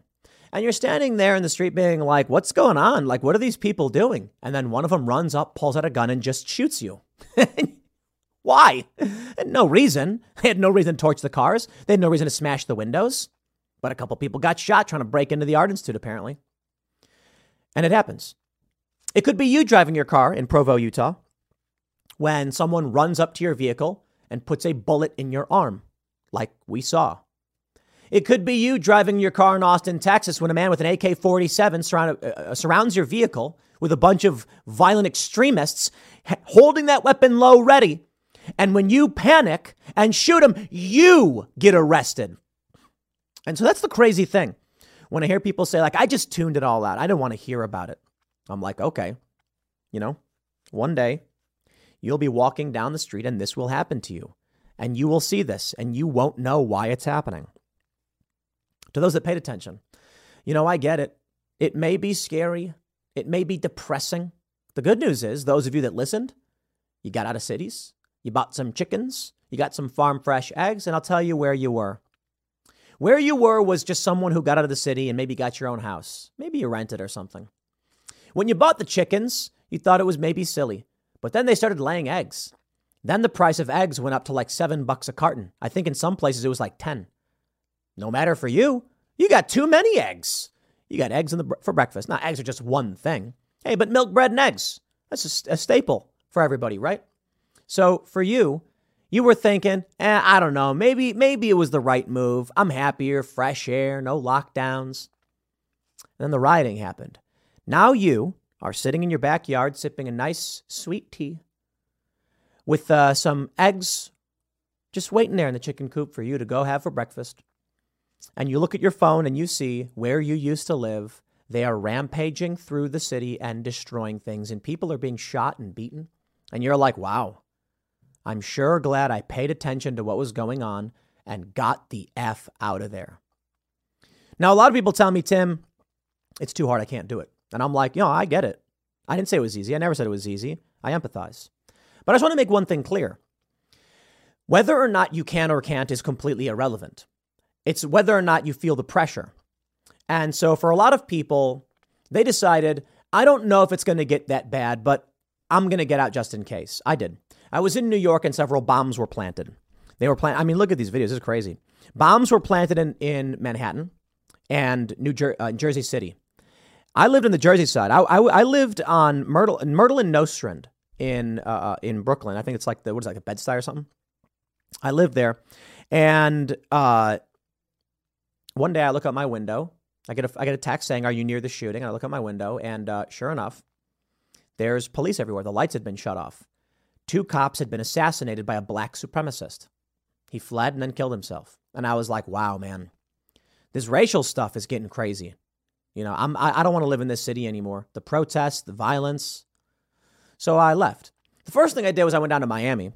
And you're standing there in the street being like, what's going on? Like, what are these people doing? And then one of them runs up, pulls out a gun, and just shoots you. Why? no reason. They had no reason to torch the cars. They had no reason to smash the windows. But a couple people got shot trying to break into the Art Institute, apparently. And it happens. It could be you driving your car in Provo, Utah, when someone runs up to your vehicle and puts a bullet in your arm, like we saw. It could be you driving your car in Austin, Texas, when a man with an AK 47 surround, uh, uh, surrounds your vehicle with a bunch of violent extremists holding that weapon low, ready. And when you panic and shoot him, you get arrested. And so that's the crazy thing. When I hear people say, like, I just tuned it all out, I don't want to hear about it. I'm like, okay, you know, one day You'll be walking down the street and this will happen to you. And you will see this and you won't know why it's happening. To those that paid attention, you know, I get it. It may be scary, it may be depressing. The good news is, those of you that listened, you got out of cities, you bought some chickens, you got some farm fresh eggs, and I'll tell you where you were. Where you were was just someone who got out of the city and maybe got your own house. Maybe you rented or something. When you bought the chickens, you thought it was maybe silly. But then they started laying eggs. Then the price of eggs went up to like seven bucks a carton. I think in some places it was like 10. No matter for you, you got too many eggs. You got eggs the, for breakfast. Now, eggs are just one thing. Hey, but milk, bread, and eggs, that's a, a staple for everybody, right? So for you, you were thinking, eh, I don't know, maybe, maybe it was the right move. I'm happier, fresh air, no lockdowns. And then the rioting happened. Now you are sitting in your backyard sipping a nice sweet tea with uh, some eggs just waiting there in the chicken coop for you to go have for breakfast. And you look at your phone and you see where you used to live. They are rampaging through the city and destroying things, and people are being shot and beaten. And you're like, wow, I'm sure glad I paid attention to what was going on and got the F out of there. Now, a lot of people tell me, Tim, it's too hard. I can't do it. And I'm like, you know, I get it. I didn't say it was easy. I never said it was easy. I empathize. But I just want to make one thing clear. Whether or not you can or can't is completely irrelevant. It's whether or not you feel the pressure. And so for a lot of people, they decided, I don't know if it's going to get that bad, but I'm going to get out just in case. I did. I was in New York and several bombs were planted. They were planted. I mean, look at these videos. This is crazy. Bombs were planted in, in Manhattan and New Jer- uh, Jersey City. I lived in the Jersey side. I, I, I lived on Myrtle, Myrtle and Nostrand in uh, uh, in Brooklyn. I think it's like the what is it, like a Bed-Stuy or something. I lived there, and uh, one day I look out my window. I get a I get a text saying, "Are you near the shooting?" And I look out my window, and uh, sure enough, there's police everywhere. The lights had been shut off. Two cops had been assassinated by a black supremacist. He fled and then killed himself. And I was like, "Wow, man, this racial stuff is getting crazy." You know, I'm I, I don't want to live in this city anymore. The protests, the violence. So I left. The first thing I did was I went down to Miami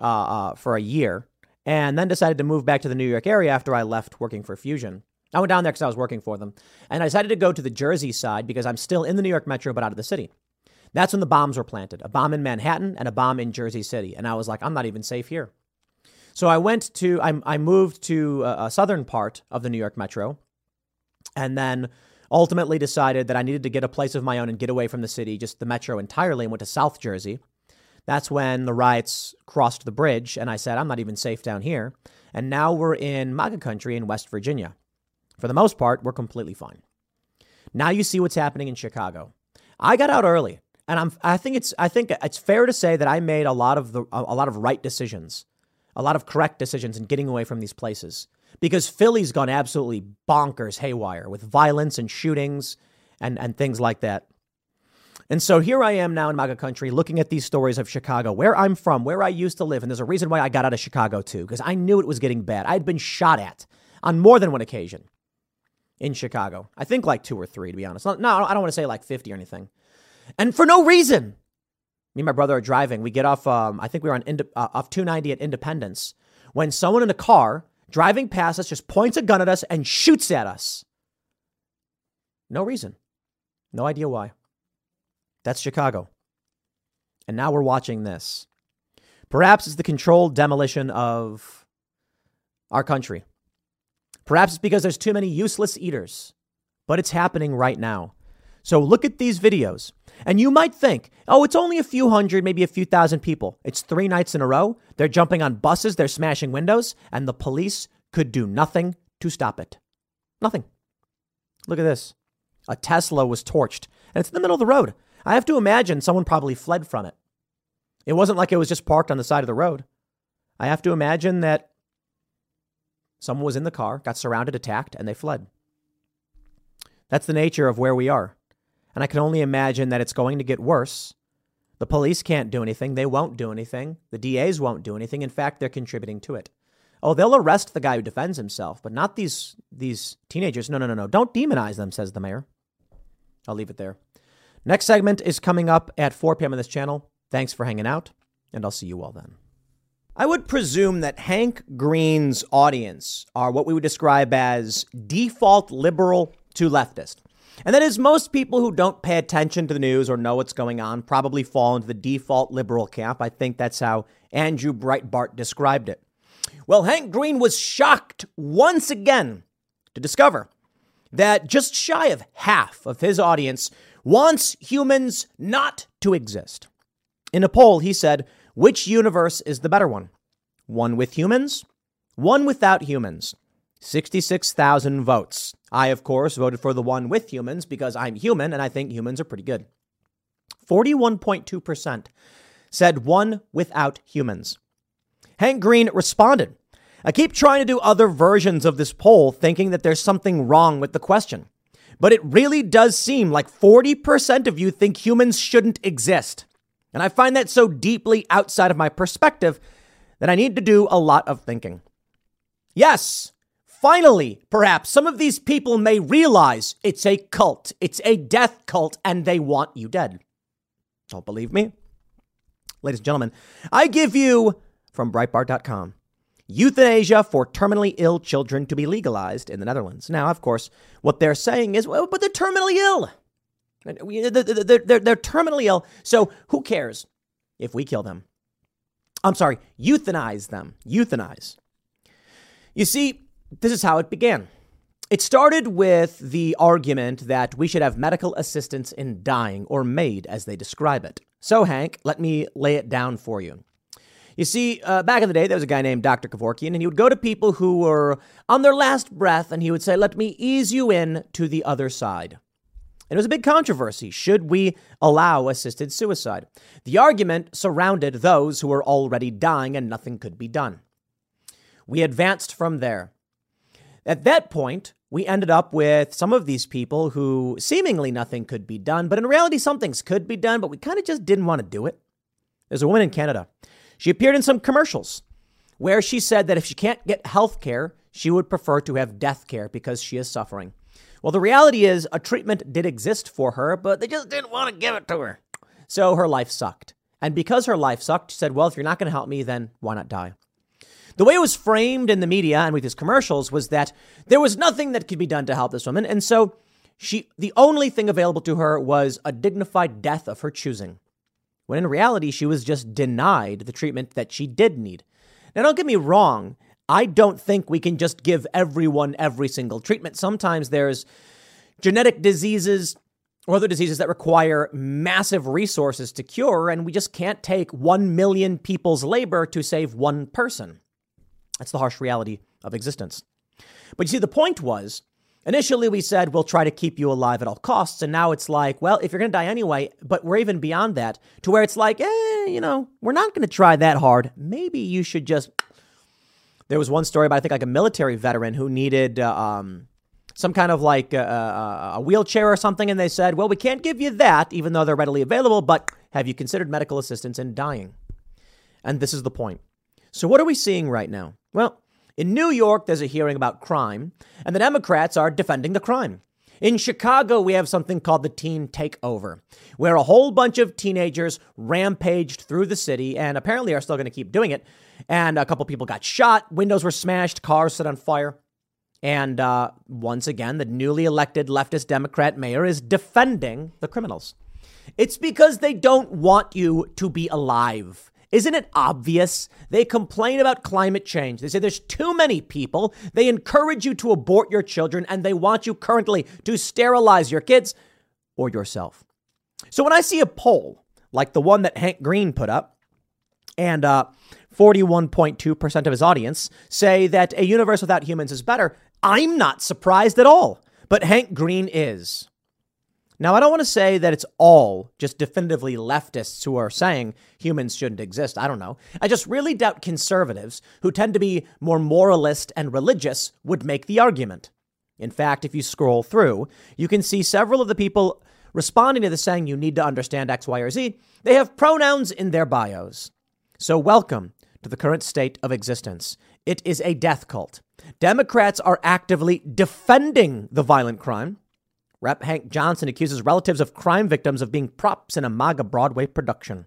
uh, uh, for a year and then decided to move back to the New York area after I left working for Fusion. I went down there because I was working for them. And I decided to go to the Jersey side because I'm still in the New York metro, but out of the city. That's when the bombs were planted a bomb in Manhattan and a bomb in Jersey City. And I was like, I'm not even safe here. So I went to, I, I moved to a, a southern part of the New York metro and then ultimately decided that I needed to get a place of my own and get away from the city, just the metro entirely, and went to South Jersey. That's when the riots crossed the bridge, and I said, I'm not even safe down here. And now we're in MAGA country in West Virginia. For the most part, we're completely fine. Now you see what's happening in Chicago. I got out early, and I'm, I think it's I think it's fair to say that I made a lot of the a lot of right decisions, a lot of correct decisions in getting away from these places because Philly's gone absolutely bonkers haywire with violence and shootings and, and things like that. And so here I am now in MAGA country looking at these stories of Chicago, where I'm from, where I used to live. And there's a reason why I got out of Chicago too, because I knew it was getting bad. I had been shot at on more than one occasion in Chicago. I think like two or three, to be honest. No, I don't want to say like 50 or anything. And for no reason. Me and my brother are driving. We get off, um, I think we were on uh, off 290 at Independence when someone in a car driving past us, just points a gun at us and shoots at us. No reason. No idea why. That's Chicago. And now we're watching this. Perhaps it's the controlled demolition of our country. Perhaps it's because there's too many useless eaters. But it's happening right now. So look at these videos. And you might think, oh, it's only a few hundred, maybe a few thousand people. It's three nights in a row. They're jumping on buses, they're smashing windows, and the police could do nothing to stop it. Nothing. Look at this. A Tesla was torched, and it's in the middle of the road. I have to imagine someone probably fled from it. It wasn't like it was just parked on the side of the road. I have to imagine that someone was in the car, got surrounded, attacked, and they fled. That's the nature of where we are. And I can only imagine that it's going to get worse. The police can't do anything. They won't do anything. The DAs won't do anything. In fact, they're contributing to it. Oh, they'll arrest the guy who defends himself, but not these these teenagers. No, no, no, no. Don't demonize them, says the mayor. I'll leave it there. Next segment is coming up at 4 p.m. on this channel. Thanks for hanging out, and I'll see you all then. I would presume that Hank Green's audience are what we would describe as default liberal to leftist. And that is, most people who don't pay attention to the news or know what's going on probably fall into the default liberal camp. I think that's how Andrew Breitbart described it. Well, Hank Green was shocked once again to discover that just shy of half of his audience wants humans not to exist. In a poll, he said, Which universe is the better one? One with humans? One without humans? 66,000 votes. I, of course, voted for the one with humans because I'm human and I think humans are pretty good. 41.2% said one without humans. Hank Green responded I keep trying to do other versions of this poll, thinking that there's something wrong with the question. But it really does seem like 40% of you think humans shouldn't exist. And I find that so deeply outside of my perspective that I need to do a lot of thinking. Yes, Finally, perhaps some of these people may realize it's a cult, it's a death cult, and they want you dead. Don't believe me? Ladies and gentlemen, I give you from Breitbart.com euthanasia for terminally ill children to be legalized in the Netherlands. Now, of course, what they're saying is, well, but they're terminally ill. They're, they're, they're terminally ill. So who cares if we kill them? I'm sorry, euthanize them. Euthanize. You see, this is how it began. It started with the argument that we should have medical assistance in dying, or MAID as they describe it. So, Hank, let me lay it down for you. You see, uh, back in the day, there was a guy named Dr. Kevorkian, and he would go to people who were on their last breath, and he would say, Let me ease you in to the other side. And it was a big controversy. Should we allow assisted suicide? The argument surrounded those who were already dying and nothing could be done. We advanced from there. At that point, we ended up with some of these people who seemingly nothing could be done, but in reality, some things could be done, but we kind of just didn't want to do it. There's a woman in Canada. She appeared in some commercials where she said that if she can't get health care, she would prefer to have death care because she is suffering. Well, the reality is a treatment did exist for her, but they just didn't want to give it to her. So her life sucked. And because her life sucked, she said, Well, if you're not going to help me, then why not die? The way it was framed in the media and with his commercials was that there was nothing that could be done to help this woman. And so she, the only thing available to her was a dignified death of her choosing. When in reality, she was just denied the treatment that she did need. Now, don't get me wrong. I don't think we can just give everyone every single treatment. Sometimes there's genetic diseases or other diseases that require massive resources to cure, and we just can't take 1 million people's labor to save one person. That's the harsh reality of existence. But you see, the point was initially we said we'll try to keep you alive at all costs. And now it's like, well, if you're going to die anyway, but we're even beyond that to where it's like, eh, you know, we're not going to try that hard. Maybe you should just there was one story about I think like a military veteran who needed uh, um, some kind of like a, uh, uh, a, wheelchair or something, and they said, "Well, we can't give you that, even though they're readily available. But have you considered medical assistance in dying?" And this is the point. So what are we seeing right now? Well, in New York, there's a hearing about crime, and the Democrats are defending the crime. In Chicago, we have something called the Teen Takeover, where a whole bunch of teenagers rampaged through the city and apparently are still going to keep doing it and a couple people got shot, windows were smashed, cars set on fire. And uh, once again, the newly elected leftist Democrat mayor is defending the criminals. It's because they don't want you to be alive. Isn't it obvious? They complain about climate change. They say there's too many people. They encourage you to abort your children, and they want you currently to sterilize your kids or yourself. So when I see a poll like the one that Hank Green put up, and uh, 41.2% of his audience say that a universe without humans is better. I'm not surprised at all, but Hank Green is. Now, I don't want to say that it's all just definitively leftists who are saying humans shouldn't exist. I don't know. I just really doubt conservatives, who tend to be more moralist and religious, would make the argument. In fact, if you scroll through, you can see several of the people responding to the saying you need to understand X, Y, or Z. They have pronouns in their bios. So, welcome to the current state of existence. It is a death cult. Democrats are actively defending the violent crime. Rep. Hank Johnson accuses relatives of crime victims of being props in a MAGA Broadway production.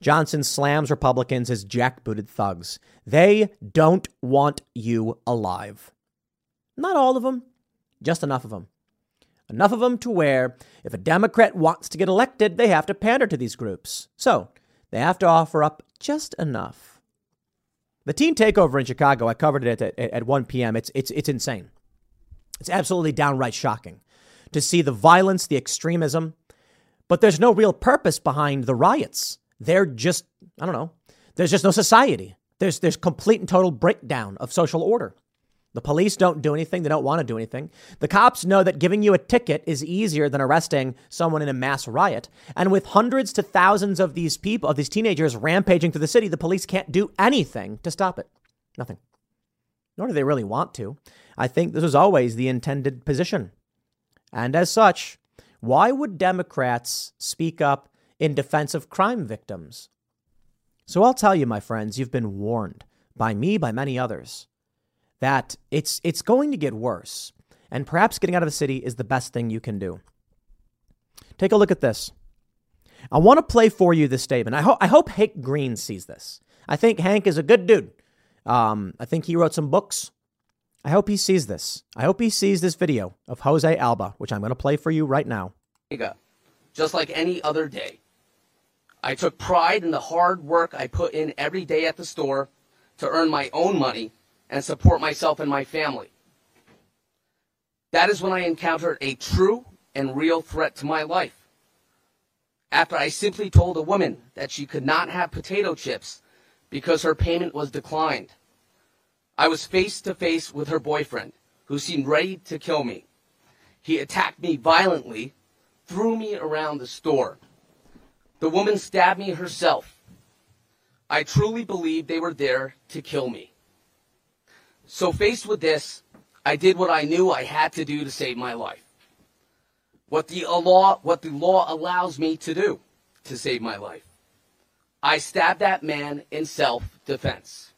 Johnson slams Republicans as jackbooted thugs. They don't want you alive. Not all of them, just enough of them. Enough of them to where if a Democrat wants to get elected, they have to pander to these groups. So they have to offer up just enough. The teen takeover in Chicago, I covered it at, at, at 1 p.m. It's, it's, it's insane. It's absolutely downright shocking to see the violence, the extremism, but there's no real purpose behind the riots. They're just, I don't know, there's just no society. There's, there's complete and total breakdown of social order. The police don't do anything. They don't want to do anything. The cops know that giving you a ticket is easier than arresting someone in a mass riot. And with hundreds to thousands of these people, of these teenagers rampaging through the city, the police can't do anything to stop it. Nothing. Nor do they really want to. I think this was always the intended position. And as such, why would Democrats speak up in defense of crime victims? So I'll tell you, my friends, you've been warned by me, by many others that it's it's going to get worse, and perhaps getting out of the city is the best thing you can do. Take a look at this. I want to play for you this statement. I, ho- I hope Hank Green sees this. I think Hank is a good dude. Um, I think he wrote some books. I hope he sees this. I hope he sees this video of Jose Alba, which I'm going to play for you right now. Just like any other day. I took pride in the hard work I put in every day at the store to earn my own money and support myself and my family. That is when I encountered a true and real threat to my life. After I simply told a woman that she could not have potato chips because her payment was declined. I was face to face with her boyfriend, who seemed ready to kill me. He attacked me violently, threw me around the store. The woman stabbed me herself. I truly believed they were there to kill me. So faced with this, I did what I knew I had to do to save my life. What the law, what the law allows me to do to save my life. I stabbed that man in self-defense.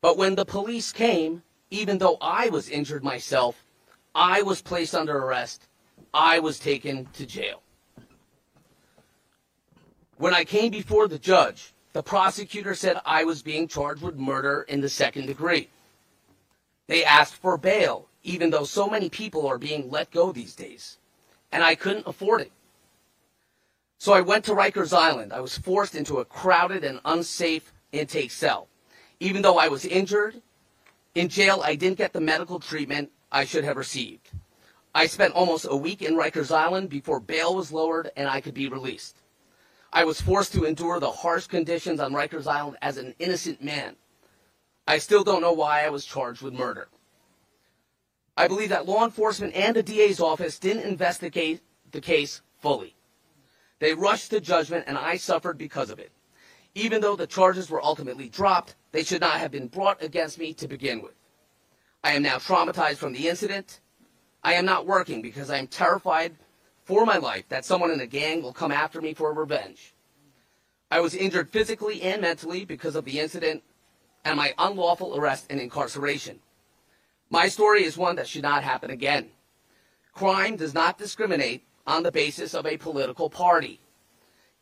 But when the police came, even though I was injured myself, I was placed under arrest. I was taken to jail. When I came before the judge, the prosecutor said I was being charged with murder in the second degree. They asked for bail, even though so many people are being let go these days. And I couldn't afford it. So I went to Rikers Island. I was forced into a crowded and unsafe intake cell. Even though I was injured, in jail I didn't get the medical treatment I should have received. I spent almost a week in Rikers Island before bail was lowered and I could be released. I was forced to endure the harsh conditions on Rikers Island as an innocent man. I still don't know why I was charged with murder. I believe that law enforcement and the DA's office didn't investigate the case fully. They rushed to judgment and I suffered because of it. Even though the charges were ultimately dropped, they should not have been brought against me to begin with. I am now traumatized from the incident. I am not working because I am terrified for my life that someone in a gang will come after me for revenge. I was injured physically and mentally because of the incident and my unlawful arrest and incarceration. My story is one that should not happen again. Crime does not discriminate on the basis of a political party.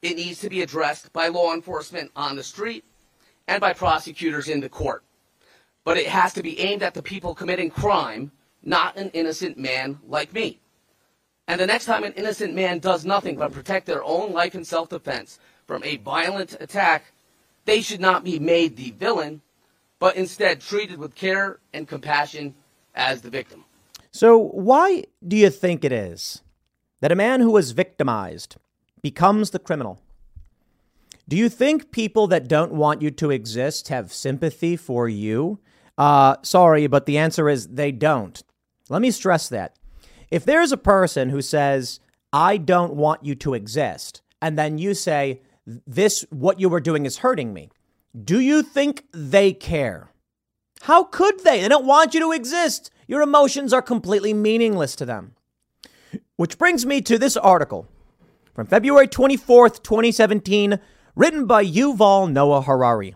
It needs to be addressed by law enforcement on the street and by prosecutors in the court. But it has to be aimed at the people committing crime, not an innocent man like me. And the next time an innocent man does nothing but protect their own life in self defense from a violent attack, they should not be made the villain, but instead treated with care and compassion as the victim. So, why do you think it is that a man who was victimized becomes the criminal? Do you think people that don't want you to exist have sympathy for you? Uh, sorry, but the answer is they don't. Let me stress that. If there's a person who says, I don't want you to exist, and then you say, this, what you were doing is hurting me, do you think they care? How could they? They don't want you to exist. Your emotions are completely meaningless to them. Which brings me to this article from February 24th, 2017, written by Yuval Noah Harari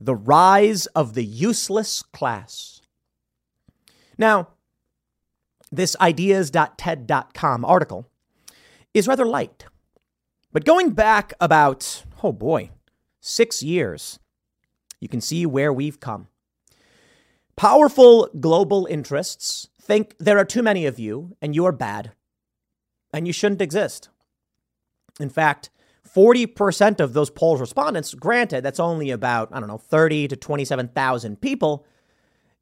The Rise of the Useless Class. Now, this ideas.ted.com article is rather light. But going back about, oh boy, six years, you can see where we've come. Powerful global interests think there are too many of you and you are bad and you shouldn't exist. In fact, 40% of those polls respondents, granted, that's only about, I don't know, 30 to 27,000 people.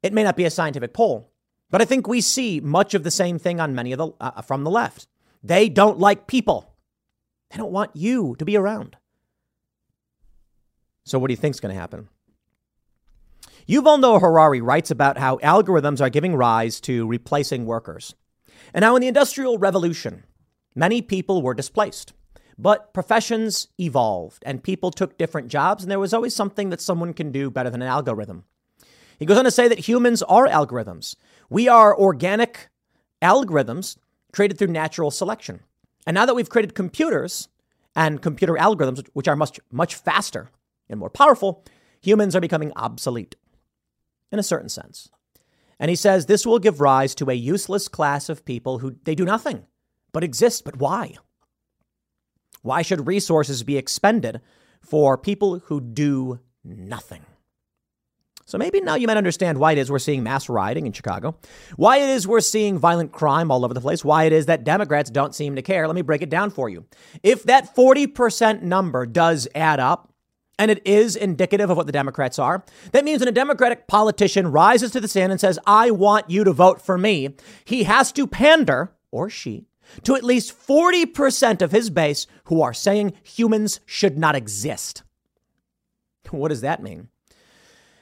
It may not be a scientific poll, but I think we see much of the same thing on many of the, uh, from the left. They don't like people. They don't want you to be around. So what do you think is going to happen? Yuval Noah Harari writes about how algorithms are giving rise to replacing workers. And how in the Industrial Revolution, many people were displaced. But professions evolved and people took different jobs, and there was always something that someone can do better than an algorithm. He goes on to say that humans are algorithms. We are organic algorithms created through natural selection. And now that we've created computers and computer algorithms, which are much, much faster and more powerful, humans are becoming obsolete in a certain sense. And he says this will give rise to a useless class of people who they do nothing but exist. But why? Why should resources be expended for people who do nothing? So maybe now you might understand why it is we're seeing mass rioting in Chicago, why it is we're seeing violent crime all over the place, why it is that Democrats don't seem to care. Let me break it down for you. If that 40% number does add up, and it is indicative of what the Democrats are. That means when a Democratic politician rises to the stand and says, I want you to vote for me, he has to pander, or she, to at least 40% of his base who are saying humans should not exist. What does that mean?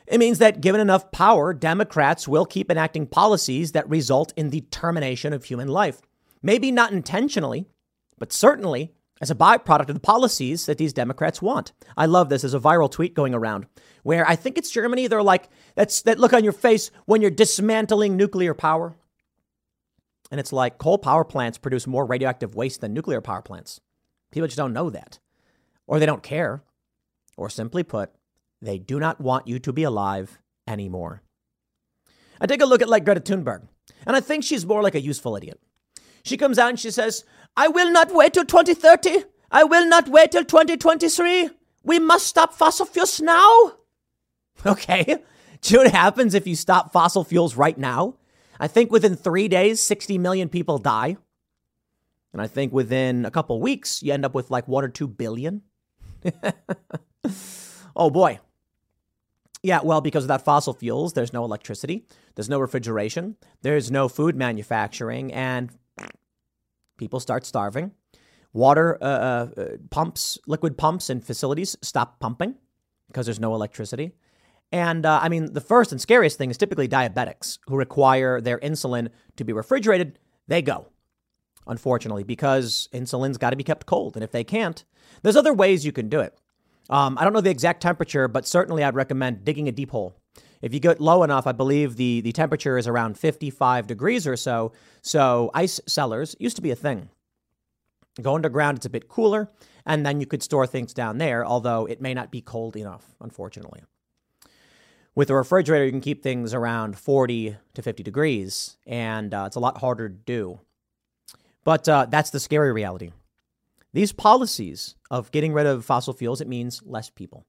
It means that given enough power, Democrats will keep enacting policies that result in the termination of human life. Maybe not intentionally, but certainly as a byproduct of the policies that these Democrats want. I love this. There's a viral tweet going around where I think it's Germany. They're like, that's that look on your face when you're dismantling nuclear power. And it's like coal power plants produce more radioactive waste than nuclear power plants. People just don't know that. Or they don't care. Or simply put, they do not want you to be alive anymore. I take a look at like Greta Thunberg, and I think she's more like a useful idiot. She comes out and she says, I will not wait till 2030. I will not wait till 2023. We must stop fossil fuels now. Okay. Do you know what happens if you stop fossil fuels right now? I think within three days, 60 million people die. And I think within a couple weeks, you end up with like one or two billion. oh boy. Yeah, well, because of that fossil fuels, there's no electricity, there's no refrigeration, there's no food manufacturing, and people start starving. Water uh, uh, uh pumps, liquid pumps and facilities stop pumping because there's no electricity. And uh, I mean, the first and scariest thing is typically diabetics who require their insulin to be refrigerated. They go, unfortunately, because insulin's got to be kept cold. And if they can't, there's other ways you can do it. Um, I don't know the exact temperature, but certainly I'd recommend digging a deep hole. If you get low enough, I believe the, the temperature is around 55 degrees or so. So ice cellars used to be a thing. Go underground, it's a bit cooler, and then you could store things down there, although it may not be cold enough, unfortunately. With a refrigerator, you can keep things around 40 to 50 degrees, and uh, it's a lot harder to do. But uh, that's the scary reality. These policies of getting rid of fossil fuels, it means less people.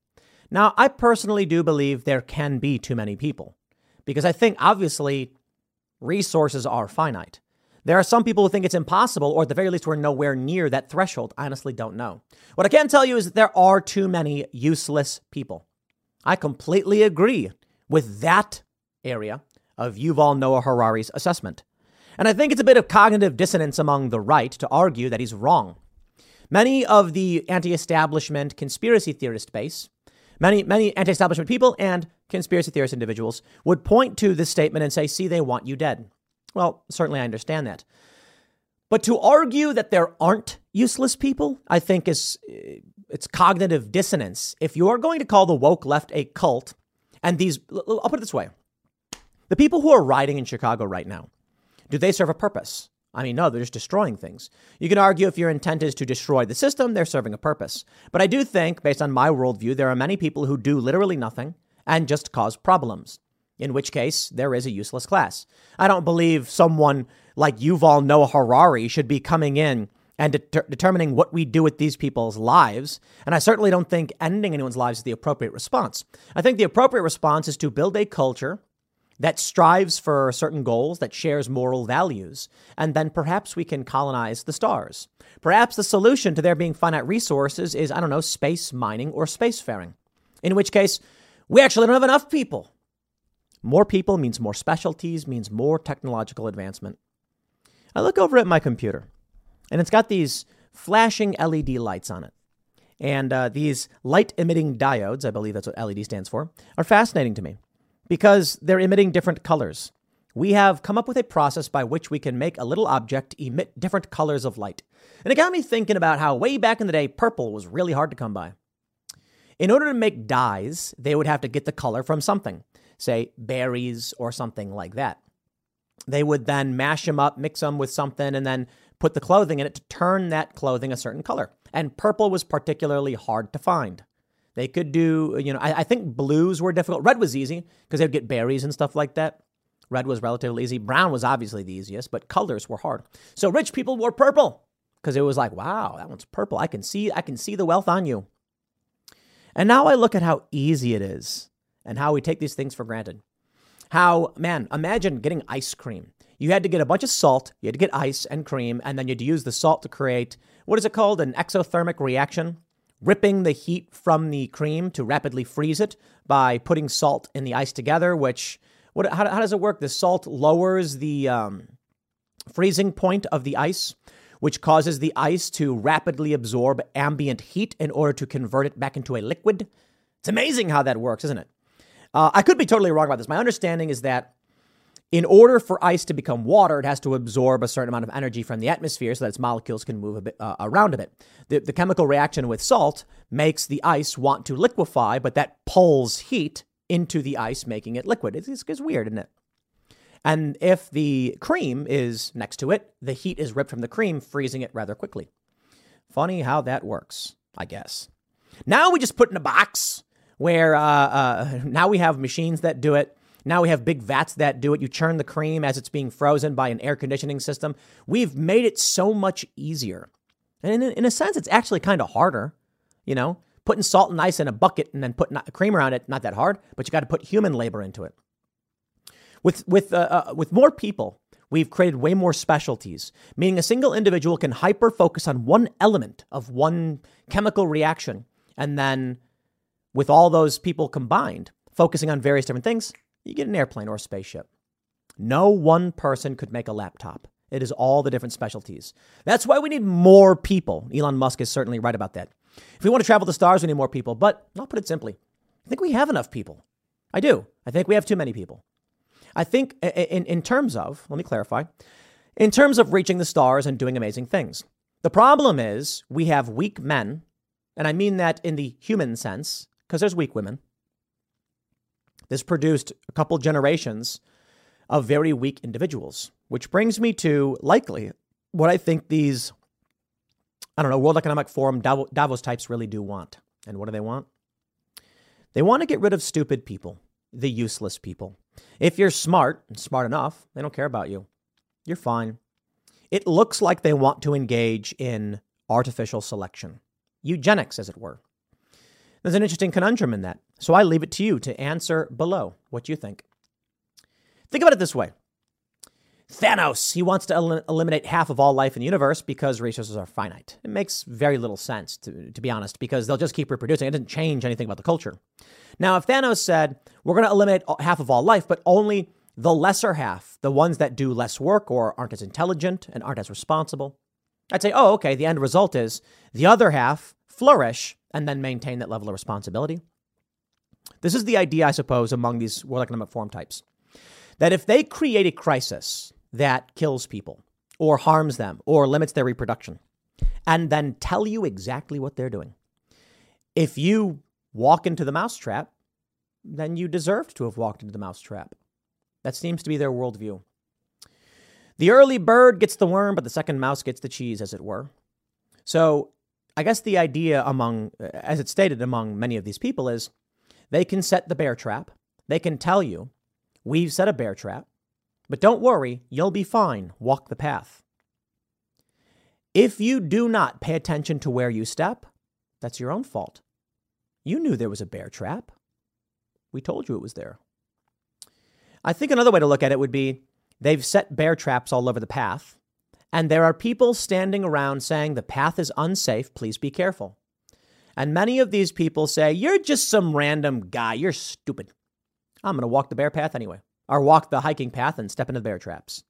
Now, I personally do believe there can be too many people because I think obviously resources are finite. There are some people who think it's impossible, or at the very least, we're nowhere near that threshold. I honestly don't know. What I can tell you is that there are too many useless people. I completely agree with that area of Yuval Noah Harari's assessment. And I think it's a bit of cognitive dissonance among the right to argue that he's wrong. Many of the anti establishment conspiracy theorist base, many, many anti establishment people and conspiracy theorist individuals would point to this statement and say, see, they want you dead. Well, certainly I understand that. But to argue that there aren't useless people, I think is uh, it's cognitive dissonance. If you are going to call the woke left a cult, and these, I'll put it this way the people who are rioting in Chicago right now, do they serve a purpose? I mean, no, they're just destroying things. You can argue if your intent is to destroy the system, they're serving a purpose. But I do think, based on my worldview, there are many people who do literally nothing and just cause problems, in which case there is a useless class. I don't believe someone like Yuval Noah Harari should be coming in and de- determining what we do with these people's lives. And I certainly don't think ending anyone's lives is the appropriate response. I think the appropriate response is to build a culture that strives for certain goals, that shares moral values, and then perhaps we can colonize the stars. Perhaps the solution to there being finite resources is, I don't know, space mining or spacefaring. In which case, we actually don't have enough people. More people means more specialties, means more technological advancement. I look over at my computer and it's got these flashing LED lights on it. And uh, these light emitting diodes, I believe that's what LED stands for, are fascinating to me because they're emitting different colors. We have come up with a process by which we can make a little object emit different colors of light. And it got me thinking about how way back in the day, purple was really hard to come by. In order to make dyes, they would have to get the color from something, say berries or something like that. They would then mash them up, mix them with something, and then put the clothing in it to turn that clothing a certain color. And purple was particularly hard to find. They could do, you know, I, I think blues were difficult. Red was easy because they'd get berries and stuff like that. Red was relatively easy. Brown was obviously the easiest, but colors were hard. So rich people wore purple because it was like, wow, that one's purple. I can see, I can see the wealth on you. And now I look at how easy it is and how we take these things for granted. How, man, imagine getting ice cream you had to get a bunch of salt, you had to get ice and cream, and then you'd use the salt to create what is it called? An exothermic reaction, ripping the heat from the cream to rapidly freeze it by putting salt and the ice together, which, what, how, how does it work? The salt lowers the um, freezing point of the ice, which causes the ice to rapidly absorb ambient heat in order to convert it back into a liquid. It's amazing how that works, isn't it? Uh, I could be totally wrong about this. My understanding is that in order for ice to become water, it has to absorb a certain amount of energy from the atmosphere so that its molecules can move a bit uh, around a bit. The, the chemical reaction with salt makes the ice want to liquefy, but that pulls heat into the ice, making it liquid. It's, it's, it's weird, isn't it? And if the cream is next to it, the heat is ripped from the cream, freezing it rather quickly. Funny how that works, I guess. Now we just put in a box where uh, uh, now we have machines that do it. Now we have big vats that do it. You churn the cream as it's being frozen by an air conditioning system. We've made it so much easier. And in, in a sense, it's actually kind of harder. You know, putting salt and ice in a bucket and then putting cream around it, not that hard, but you got to put human labor into it. With, with, uh, uh, with more people, we've created way more specialties, meaning a single individual can hyper focus on one element of one chemical reaction. And then, with all those people combined, focusing on various different things, you get an airplane or a spaceship. No one person could make a laptop. It is all the different specialties. That's why we need more people. Elon Musk is certainly right about that. If we want to travel the stars, we need more people. But I'll put it simply I think we have enough people. I do. I think we have too many people. I think, in, in terms of, let me clarify, in terms of reaching the stars and doing amazing things. The problem is we have weak men, and I mean that in the human sense, because there's weak women. This produced a couple generations of very weak individuals, which brings me to likely what I think these, I don't know, World Economic Forum Davos types really do want. And what do they want? They want to get rid of stupid people, the useless people. If you're smart smart enough, they don't care about you. You're fine. It looks like they want to engage in artificial selection, eugenics, as it were. There's an interesting conundrum in that. So I leave it to you to answer below what you think. Think about it this way Thanos, he wants to el- eliminate half of all life in the universe because resources are finite. It makes very little sense, to, to be honest, because they'll just keep reproducing. It doesn't change anything about the culture. Now, if Thanos said, we're going to eliminate half of all life, but only the lesser half, the ones that do less work or aren't as intelligent and aren't as responsible, I'd say, oh, okay, the end result is the other half flourish and then maintain that level of responsibility. This is the idea, I suppose, among these World Economic Forum types that if they create a crisis that kills people or harms them or limits their reproduction, and then tell you exactly what they're doing, if you walk into the mousetrap, then you deserved to have walked into the mousetrap. That seems to be their worldview. The early bird gets the worm, but the second mouse gets the cheese, as it were. So I guess the idea among, uh, as it's stated among many of these people, is they can set the bear trap. They can tell you, we've set a bear trap, but don't worry, you'll be fine. Walk the path. If you do not pay attention to where you step, that's your own fault. You knew there was a bear trap. We told you it was there. I think another way to look at it would be they've set bear traps all over the path. And there are people standing around saying the path is unsafe, please be careful. And many of these people say, You're just some random guy, you're stupid. I'm going to walk the bear path anyway, or walk the hiking path and step into the bear traps.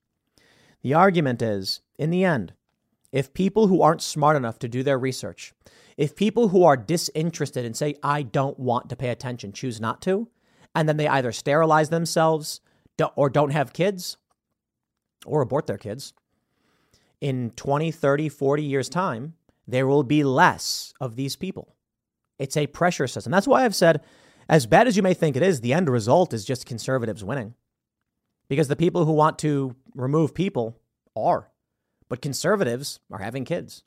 The argument is, in the end, if people who aren't smart enough to do their research, if people who are disinterested and say, I don't want to pay attention, choose not to, and then they either sterilize themselves or don't have kids or abort their kids, in 20, 30, 40 years' time, there will be less of these people. It's a pressure system. That's why I've said, as bad as you may think it is, the end result is just conservatives winning. Because the people who want to remove people are, but conservatives are having kids.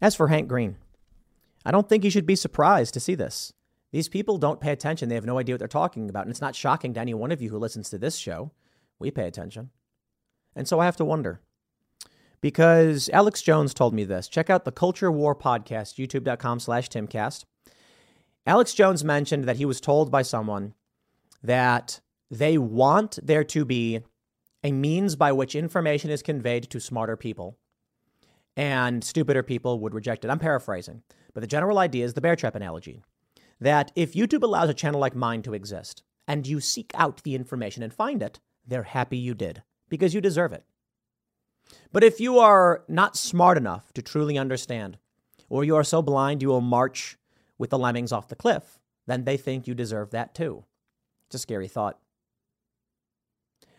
As for Hank Green, I don't think you should be surprised to see this. These people don't pay attention. They have no idea what they're talking about. And it's not shocking to any one of you who listens to this show. We pay attention. And so I have to wonder because Alex Jones told me this. Check out the Culture War podcast, youtube.com slash timcast. Alex Jones mentioned that he was told by someone that they want there to be a means by which information is conveyed to smarter people and stupider people would reject it. I'm paraphrasing. But the general idea is the bear trap analogy that if YouTube allows a channel like mine to exist and you seek out the information and find it, they're happy you did because you deserve it. But if you are not smart enough to truly understand, or you are so blind you will march with the lemmings off the cliff, then they think you deserve that too. It's a scary thought.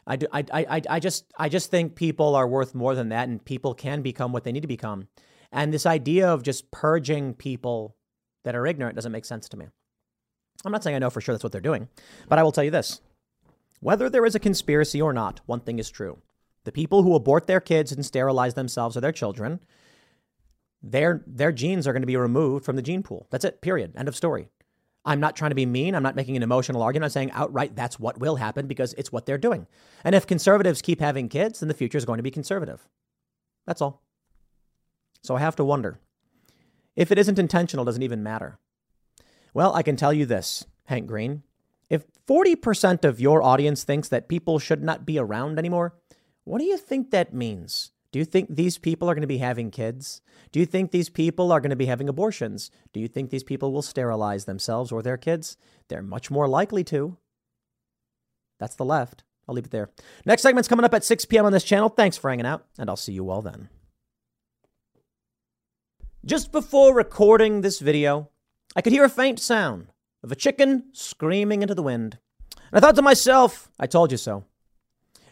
I, do, I, I, I, just, I just think people are worth more than that, and people can become what they need to become. And this idea of just purging people that are ignorant doesn't make sense to me. I'm not saying I know for sure that's what they're doing, but I will tell you this. Whether there is a conspiracy or not, one thing is true. The people who abort their kids and sterilize themselves or their children, their, their genes are going to be removed from the gene pool. That's it, period. End of story. I'm not trying to be mean. I'm not making an emotional argument. I'm saying outright that's what will happen because it's what they're doing. And if conservatives keep having kids, then the future is going to be conservative. That's all. So I have to wonder if it isn't intentional, doesn't even matter. Well, I can tell you this, Hank Green. If 40% of your audience thinks that people should not be around anymore, what do you think that means? Do you think these people are going to be having kids? Do you think these people are going to be having abortions? Do you think these people will sterilize themselves or their kids? They're much more likely to. That's the left. I'll leave it there. Next segment's coming up at 6 p.m. on this channel. Thanks for hanging out, and I'll see you all then. Just before recording this video, I could hear a faint sound of a chicken screaming into the wind. And I thought to myself, I told you so.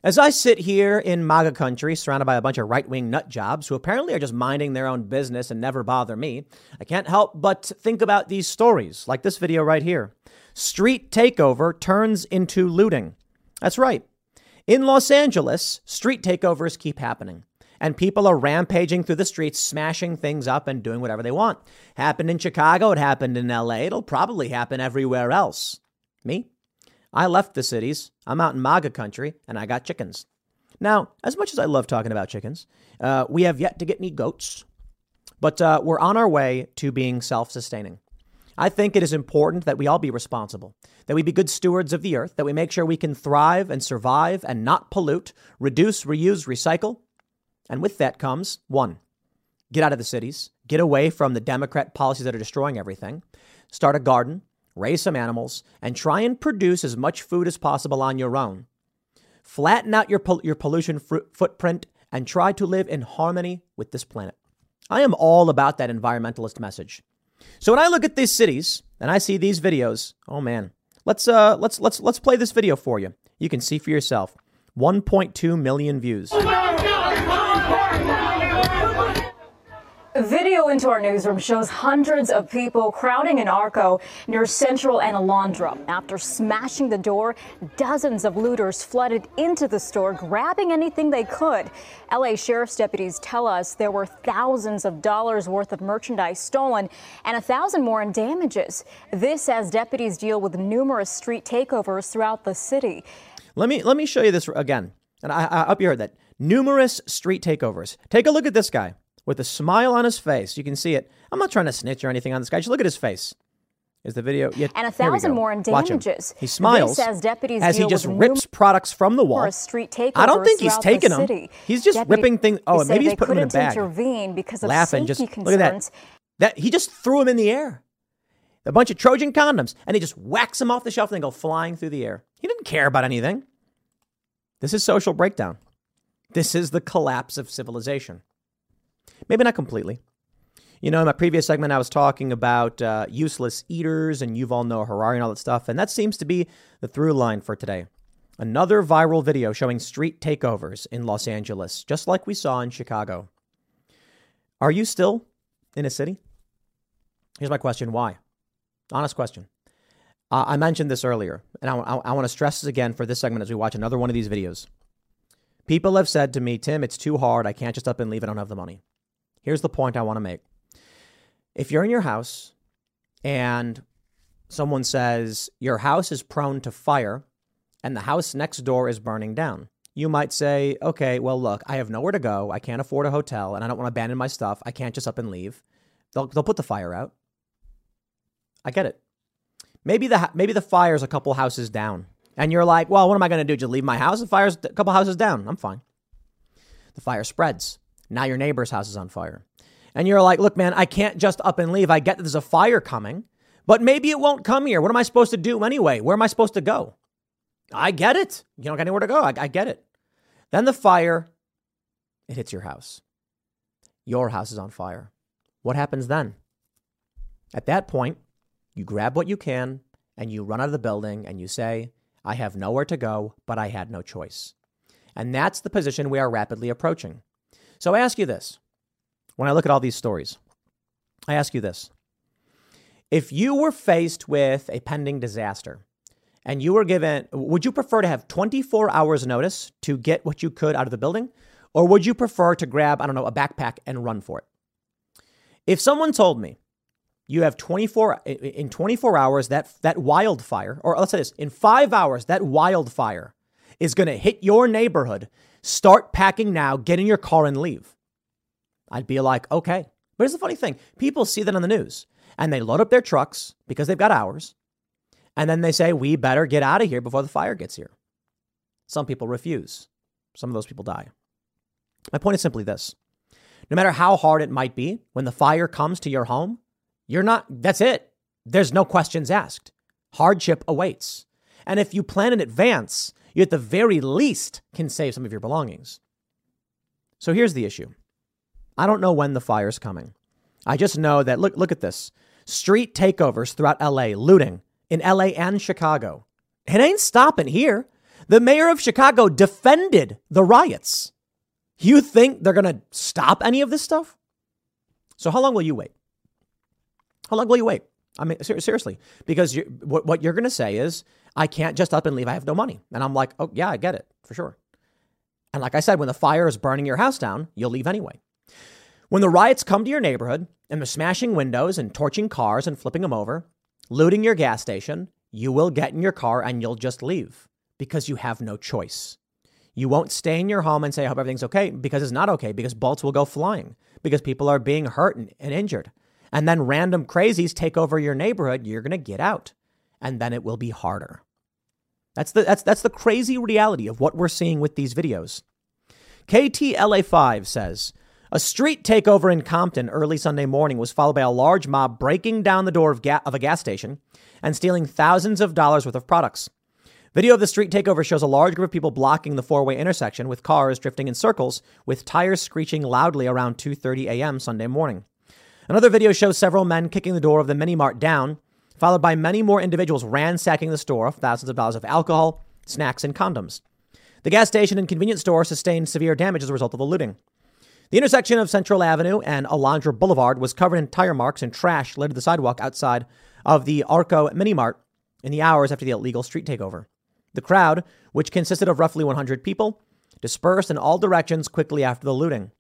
As I sit here in MAGA country, surrounded by a bunch of right wing nut jobs who apparently are just minding their own business and never bother me, I can't help but think about these stories, like this video right here. Street takeover turns into looting. That's right. In Los Angeles, street takeovers keep happening. And people are rampaging through the streets, smashing things up and doing whatever they want. Happened in Chicago, it happened in LA, it'll probably happen everywhere else. Me? I left the cities. I'm out in MAGA country and I got chickens. Now, as much as I love talking about chickens, uh, we have yet to get any goats, but uh, we're on our way to being self sustaining. I think it is important that we all be responsible, that we be good stewards of the earth, that we make sure we can thrive and survive and not pollute, reduce, reuse, recycle. And with that comes one, get out of the cities, get away from the Democrat policies that are destroying everything, start a garden, raise some animals, and try and produce as much food as possible on your own. Flatten out your, pol- your pollution fr- footprint and try to live in harmony with this planet. I am all about that environmentalist message. So when I look at these cities and I see these videos, oh man, let's uh let's let's let's play this video for you. You can see for yourself. 1.2 million views. Video into our newsroom shows hundreds of people crowding an Arco near Central and Alondra. After smashing the door, dozens of looters flooded into the store, grabbing anything they could. LA Sheriff's deputies tell us there were thousands of dollars worth of merchandise stolen and a thousand more in damages. This as deputies deal with numerous street takeovers throughout the city. Let me let me show you this again. And I, I hope you heard that. Numerous street takeovers. Take a look at this guy with a smile on his face. You can see it. I'm not trying to snitch or anything on this guy. Just look at his face. Is the video? Yeah, and a thousand more in damages. He smiles as, deputies as he just rips products from the wall. Street I don't think he's taking them. He's just deputies, ripping things. Oh, maybe he's putting them in a bag. intervene because of Laughing. Just concerns. look at that. That he just threw them in the air. A bunch of Trojan condoms, and he just whacks them off the shelf and they go flying through the air. He didn't care about anything. This is social breakdown. This is the collapse of civilization. Maybe not completely. You know, in my previous segment, I was talking about uh, useless eaters and Yuval Noah Harari and all that stuff, and that seems to be the through line for today. Another viral video showing street takeovers in Los Angeles, just like we saw in Chicago. Are you still in a city? Here's my question why? Honest question. Uh, I mentioned this earlier, and I, I, I want to stress this again for this segment as we watch another one of these videos. People have said to me, Tim, it's too hard. I can't just up and leave. I don't have the money. Here's the point I want to make. If you're in your house and someone says your house is prone to fire and the house next door is burning down, you might say, okay, well, look, I have nowhere to go. I can't afford a hotel and I don't want to abandon my stuff. I can't just up and leave. They'll, they'll put the fire out. I get it. Maybe the, maybe the fire's a couple houses down. And you're like, well, what am I going to do? Just leave my house? The fire's a couple houses down. I'm fine. The fire spreads. Now your neighbor's house is on fire. and you're like, look, man, I can't just up and leave. I get that there's a fire coming, but maybe it won't come here. What am I supposed to do anyway? Where am I supposed to go? I get it. You don't got anywhere to go. I, I get it. Then the fire, it hits your house. Your house is on fire. What happens then? At that point, you grab what you can and you run out of the building and you say, I have nowhere to go, but I had no choice. And that's the position we are rapidly approaching. So I ask you this when I look at all these stories, I ask you this. If you were faced with a pending disaster and you were given, would you prefer to have 24 hours notice to get what you could out of the building? Or would you prefer to grab, I don't know, a backpack and run for it? If someone told me you have 24 in 24 hours that that wildfire or let's say this in 5 hours that wildfire is going to hit your neighborhood start packing now. Get in your car and leave. I'd be like okay. But here's the funny thing. People see that on the news and they load up their trucks because they've got hours and then they say we better get out of here before the fire gets here. Some people refuse. Some of those people die. My point is simply this. No matter how hard it might be when the fire comes to your home you're not, that's it. There's no questions asked. Hardship awaits. And if you plan in advance, you at the very least can save some of your belongings. So here's the issue I don't know when the fire's coming. I just know that, look, look at this street takeovers throughout LA, looting in LA and Chicago. It ain't stopping here. The mayor of Chicago defended the riots. You think they're going to stop any of this stuff? So, how long will you wait? How long will you wait? I mean, ser- seriously, because you, what, what you're going to say is, I can't just up and leave. I have no money. And I'm like, oh, yeah, I get it for sure. And like I said, when the fire is burning your house down, you'll leave anyway. When the riots come to your neighborhood and they're smashing windows and torching cars and flipping them over, looting your gas station, you will get in your car and you'll just leave because you have no choice. You won't stay in your home and say, I hope everything's okay because it's not okay, because bolts will go flying, because people are being hurt and, and injured and then random crazies take over your neighborhood, you're going to get out. And then it will be harder. That's the, that's, that's the crazy reality of what we're seeing with these videos. KTLA5 says a street takeover in Compton early Sunday morning was followed by a large mob breaking down the door of, ga- of a gas station and stealing thousands of dollars worth of products. Video of the street takeover shows a large group of people blocking the four-way intersection with cars drifting in circles with tires screeching loudly around 2:30 a.m. Sunday morning. Another video shows several men kicking the door of the mini mart down, followed by many more individuals ransacking the store of thousands of dollars of alcohol, snacks, and condoms. The gas station and convenience store sustained severe damage as a result of the looting. The intersection of Central Avenue and Alondra Boulevard was covered in tire marks and trash littered the sidewalk outside of the Arco Mini Mart in the hours after the illegal street takeover. The crowd, which consisted of roughly 100 people, dispersed in all directions quickly after the looting.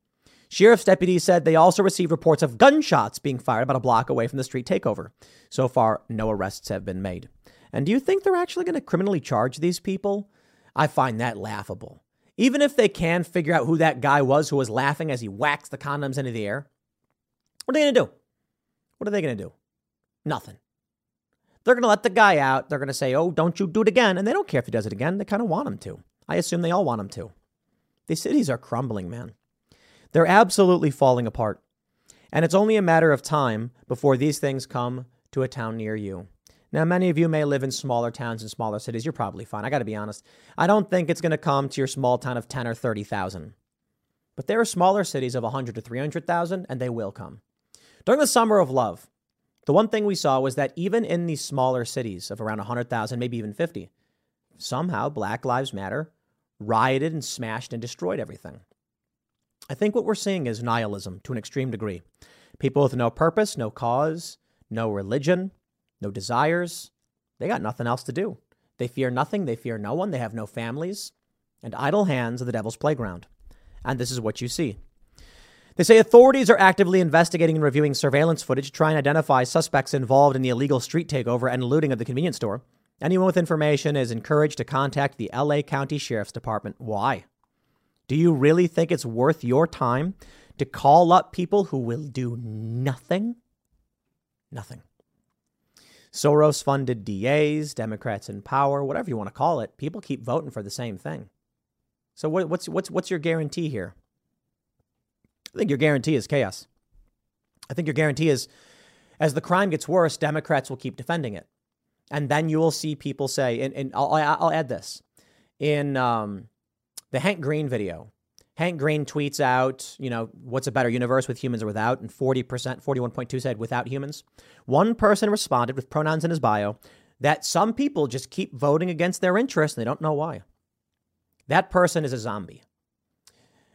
Sheriff's deputies said they also received reports of gunshots being fired about a block away from the street takeover. So far, no arrests have been made. And do you think they're actually going to criminally charge these people? I find that laughable. Even if they can figure out who that guy was who was laughing as he waxed the condoms into the air, what are they going to do? What are they going to do? Nothing. They're going to let the guy out. They're going to say, oh, don't you do it again. And they don't care if he does it again. They kind of want him to. I assume they all want him to. These cities are crumbling, man. They're absolutely falling apart. And it's only a matter of time before these things come to a town near you. Now, many of you may live in smaller towns and smaller cities. You're probably fine. I got to be honest. I don't think it's going to come to your small town of 10 or 30,000. But there are smaller cities of 100 to 300,000, and they will come. During the summer of love, the one thing we saw was that even in these smaller cities of around 100,000, maybe even 50, somehow Black Lives Matter rioted and smashed and destroyed everything. I think what we're seeing is nihilism to an extreme degree. People with no purpose, no cause, no religion, no desires. They got nothing else to do. They fear nothing, they fear no one, they have no families, and idle hands are the devil's playground. And this is what you see. They say authorities are actively investigating and reviewing surveillance footage to try and identify suspects involved in the illegal street takeover and looting of the convenience store. Anyone with information is encouraged to contact the LA County Sheriff's Department. Why? Do you really think it's worth your time to call up people who will do nothing? Nothing. Soros funded DAs, Democrats in power, whatever you want to call it, people keep voting for the same thing. So what, what's what's what's your guarantee here? I think your guarantee is chaos. I think your guarantee is as the crime gets worse, Democrats will keep defending it. And then you will see people say, and, and I'll, I'll add this in um, the Hank Green video. Hank Green tweets out, you know, what's a better universe with humans or without? And 40%, 41.2 said without humans. One person responded with pronouns in his bio that some people just keep voting against their interests and they don't know why. That person is a zombie.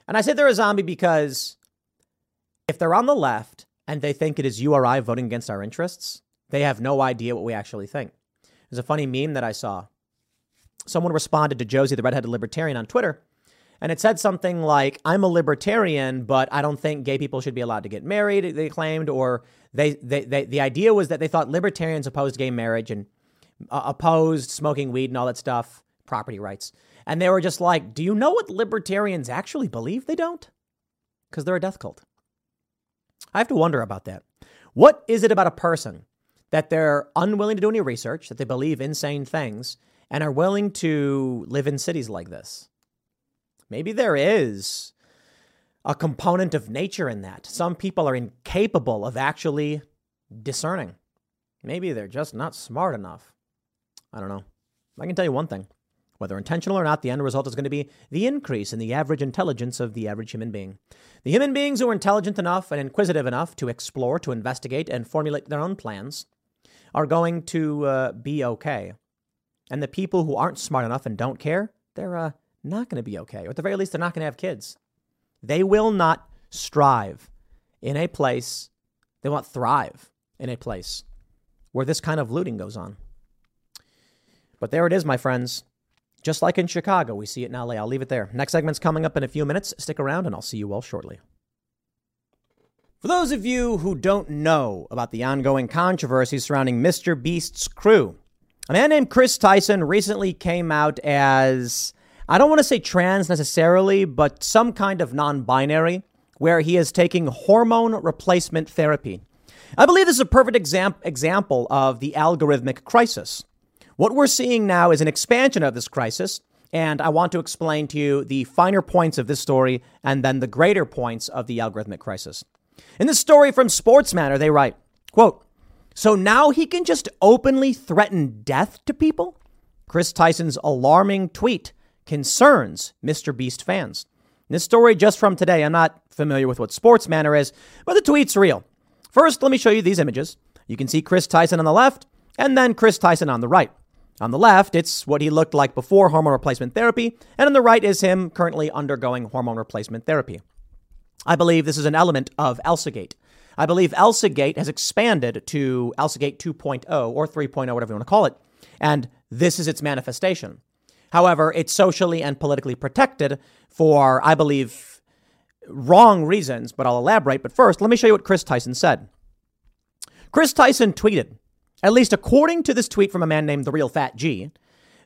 And I say they're a zombie because if they're on the left and they think it is you or I voting against our interests, they have no idea what we actually think. There's a funny meme that I saw. Someone responded to Josie, the redheaded libertarian, on Twitter, and it said something like, I'm a libertarian, but I don't think gay people should be allowed to get married, they claimed, or they, they, they the idea was that they thought libertarians opposed gay marriage and uh, opposed smoking weed and all that stuff, property rights. And they were just like, Do you know what libertarians actually believe? They don't, because they're a death cult. I have to wonder about that. What is it about a person that they're unwilling to do any research, that they believe insane things, and are willing to live in cities like this? Maybe there is a component of nature in that. Some people are incapable of actually discerning. Maybe they're just not smart enough. I don't know. I can tell you one thing whether intentional or not, the end result is going to be the increase in the average intelligence of the average human being. The human beings who are intelligent enough and inquisitive enough to explore, to investigate, and formulate their own plans are going to uh, be okay. And the people who aren't smart enough and don't care, they're uh, not going to be okay. Or at the very least, they're not going to have kids. They will not strive in a place, they won't thrive in a place where this kind of looting goes on. But there it is, my friends. Just like in Chicago, we see it in LA. I'll leave it there. Next segment's coming up in a few minutes. Stick around and I'll see you all shortly. For those of you who don't know about the ongoing controversy surrounding Mr. Beast's crew, a man named Chris Tyson recently came out as, I don't want to say trans necessarily, but some kind of non binary, where he is taking hormone replacement therapy. I believe this is a perfect exam- example of the algorithmic crisis. What we're seeing now is an expansion of this crisis. And I want to explain to you the finer points of this story and then the greater points of the algorithmic crisis. In this story from Sports Matter, they write, quote, so now he can just openly threaten death to people? Chris Tyson's alarming tweet concerns Mr. Beast fans. This story just from today, I'm not familiar with what Sports Matter is, but the tweet's real. First, let me show you these images. You can see Chris Tyson on the left and then Chris Tyson on the right. On the left, it's what he looked like before hormone replacement therapy, and on the right is him currently undergoing hormone replacement therapy. I believe this is an element of ElsaGate. I believe ElsaGate has expanded to ElsaGate 2.0 or 3.0, whatever you want to call it, and this is its manifestation. However, it's socially and politically protected for, I believe, wrong reasons, but I'll elaborate. But first, let me show you what Chris Tyson said. Chris Tyson tweeted at least according to this tweet from a man named The Real Fat G.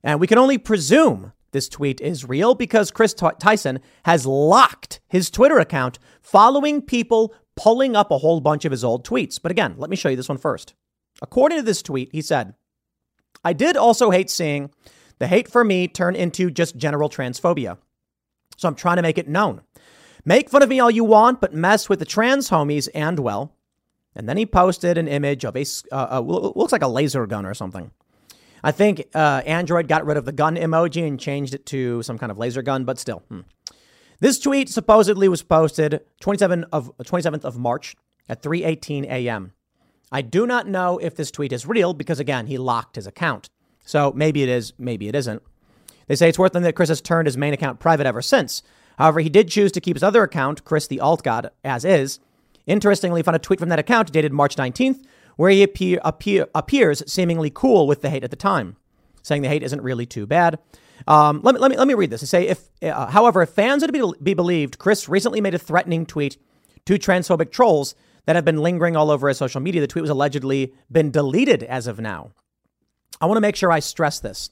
And we can only presume this tweet is real because Chris T- Tyson has locked his Twitter account following people pulling up a whole bunch of his old tweets. But again, let me show you this one first. According to this tweet, he said, I did also hate seeing the hate for me turn into just general transphobia. So I'm trying to make it known. Make fun of me all you want, but mess with the trans homies and, well, and then he posted an image of a, uh, uh, looks like a laser gun or something. I think uh, Android got rid of the gun emoji and changed it to some kind of laser gun, but still. Hmm. This tweet supposedly was posted 27 of, 27th of March at 3:18 a.m. I do not know if this tweet is real because again, he locked his account. So maybe it is, maybe it isn't. They say it's worth noting that Chris has turned his main account private ever since. However, he did choose to keep his other account, Chris the Alt God, as is, Interestingly, found a tweet from that account dated March 19th where he appear, appear, appears seemingly cool with the hate at the time, saying the hate isn't really too bad. Um, let, me, let, me, let me read this. They say, if, uh, however, if fans are to be, be believed, Chris recently made a threatening tweet to transphobic trolls that have been lingering all over his social media. The tweet was allegedly been deleted as of now. I want to make sure I stress this.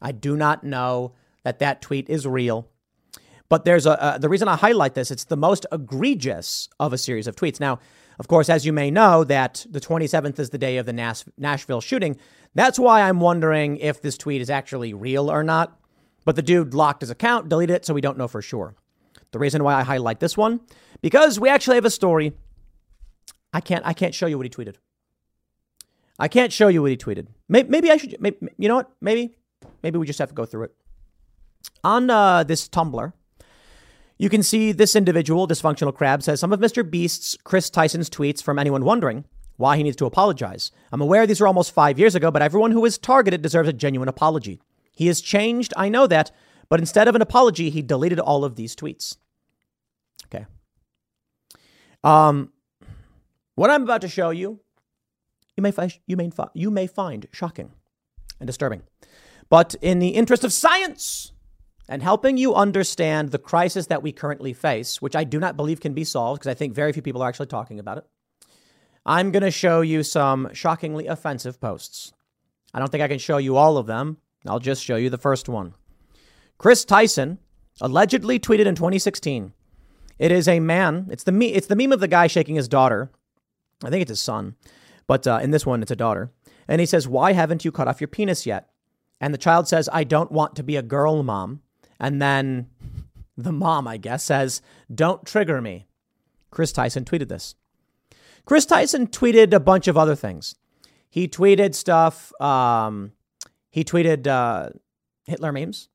I do not know that that tweet is real. But there's a uh, the reason I highlight this. It's the most egregious of a series of tweets. Now, of course, as you may know, that the 27th is the day of the Nas- Nashville shooting. That's why I'm wondering if this tweet is actually real or not. But the dude locked his account, deleted it, so we don't know for sure. The reason why I highlight this one because we actually have a story I can't. I can't show you what he tweeted. I can't show you what he tweeted. Maybe, I should. Maybe, you know what? Maybe, maybe we just have to go through it. On uh, this Tumblr, you can see this individual, dysfunctional crab, says some of Mr. Beast's Chris Tyson's tweets from anyone wondering why he needs to apologize. I'm aware these are almost five years ago, but everyone who was targeted deserves a genuine apology. He has changed, I know that, but instead of an apology, he deleted all of these tweets. Okay. Um, what I'm about to show you, you may find you may you may find shocking and disturbing, but in the interest of science and helping you understand the crisis that we currently face, which I do not believe can be solved because I think very few people are actually talking about it. I'm going to show you some shockingly offensive posts. I don't think I can show you all of them. I'll just show you the first one. Chris Tyson allegedly tweeted in 2016. It is a man. It's the me. It's the meme of the guy shaking his daughter. I think it's his son, but uh, in this one, it's a daughter. And he says, "Why haven't you cut off your penis yet?" And the child says, "I don't want to be a girl, mom." And then the mom, I guess, says, "Don't trigger me." Chris Tyson tweeted this. Chris Tyson tweeted a bunch of other things. He tweeted stuff. Um, he tweeted uh, Hitler memes.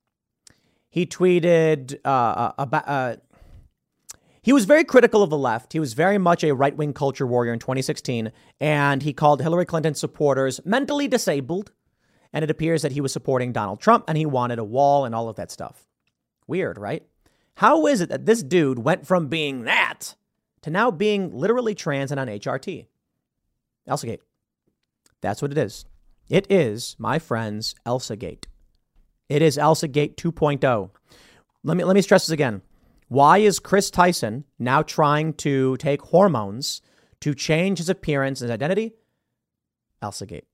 He tweeted uh, about. He was very critical of the left. He was very much a right wing culture warrior in 2016, and he called Hillary Clinton supporters mentally disabled. And it appears that he was supporting Donald Trump and he wanted a wall and all of that stuff. Weird, right? How is it that this dude went from being that to now being literally trans and on HRT. Elsagate. That's what it is. It is, my friends, Elsagate. It is Elsagate 2.0. Let me let me stress this again. Why is Chris Tyson now trying to take hormones to change his appearance and identity? Elsagate.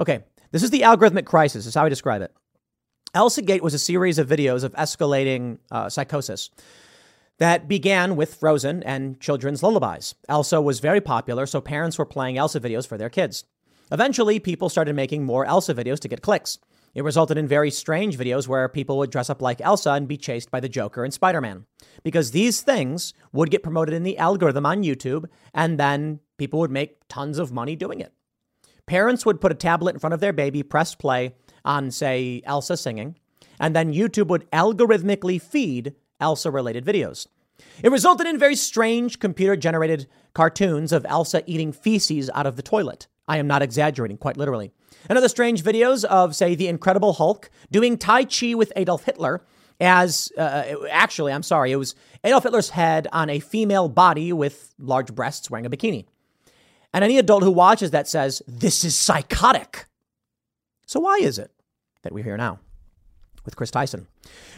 Okay, this is the algorithmic crisis, is how I describe it. Elsagate was a series of videos of escalating uh, psychosis that began with Frozen and children's lullabies. Elsa was very popular, so parents were playing Elsa videos for their kids. Eventually, people started making more Elsa videos to get clicks. It resulted in very strange videos where people would dress up like Elsa and be chased by the Joker and Spider Man. Because these things would get promoted in the algorithm on YouTube, and then people would make tons of money doing it. Parents would put a tablet in front of their baby, press play on, say, Elsa singing, and then YouTube would algorithmically feed Elsa related videos. It resulted in very strange computer generated cartoons of Elsa eating feces out of the toilet. I am not exaggerating, quite literally. And other strange videos of, say, the Incredible Hulk doing Tai Chi with Adolf Hitler as uh, actually, I'm sorry, it was Adolf Hitler's head on a female body with large breasts wearing a bikini. And any adult who watches that says, This is psychotic. So, why is it that we're here now with Chris Tyson?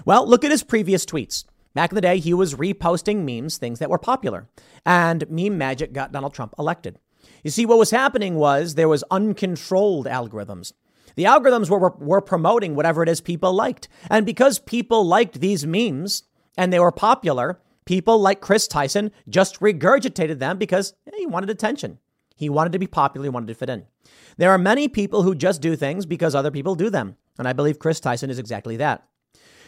Well, look at his previous tweets. Back in the day, he was reposting memes, things that were popular, and meme magic got Donald Trump elected. You see, what was happening was there was uncontrolled algorithms. The algorithms were, were, promoting whatever it is people liked. And because people liked these memes and they were popular, people like Chris Tyson just regurgitated them because eh, he wanted attention. He wanted to be popular, he wanted to fit in. There are many people who just do things because other people do them. And I believe Chris Tyson is exactly that.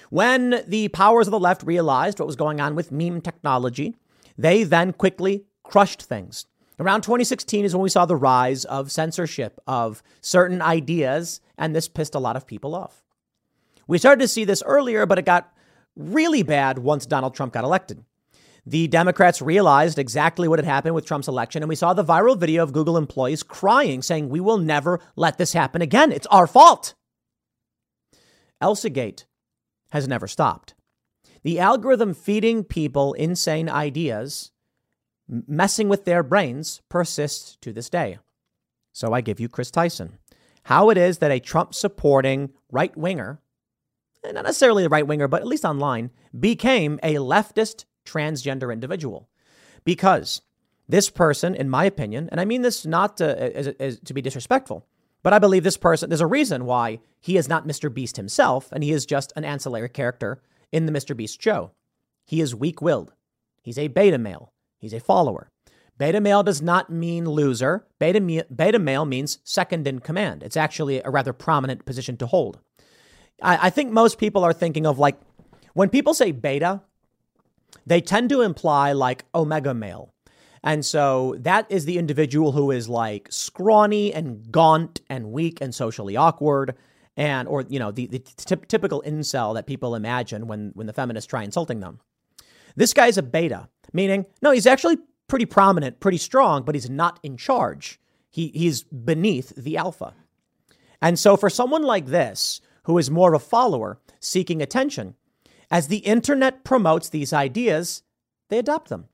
When the powers of the left realized what was going on with meme technology, they then quickly crushed things. Around 2016 is when we saw the rise of censorship of certain ideas, and this pissed a lot of people off. We started to see this earlier, but it got really bad once Donald Trump got elected. The Democrats realized exactly what had happened with Trump's election, and we saw the viral video of Google employees crying, saying, We will never let this happen again. It's our fault. Elsagate has never stopped. The algorithm feeding people insane ideas, messing with their brains, persists to this day. So I give you Chris Tyson. How it is that a Trump supporting right winger, eh, not necessarily a right winger, but at least online, became a leftist transgender individual. Because this person, in my opinion, and I mean this not to, as, as, to be disrespectful, but I believe this person, there's a reason why he is not Mr. Beast himself, and he is just an ancillary character in the Mr. Beast show. He is weak willed. He's a beta male. He's a follower. Beta male does not mean loser. Beta, beta male means second in command. It's actually a rather prominent position to hold. I, I think most people are thinking of like, when people say beta, they tend to imply like omega male. And so that is the individual who is like scrawny and gaunt and weak and socially awkward and or you know the, the t- typical incel that people imagine when when the feminists try insulting them. This guy is a beta, meaning no, he's actually pretty prominent, pretty strong, but he's not in charge. He he's beneath the alpha. And so for someone like this, who is more of a follower seeking attention, as the internet promotes these ideas, they adopt them.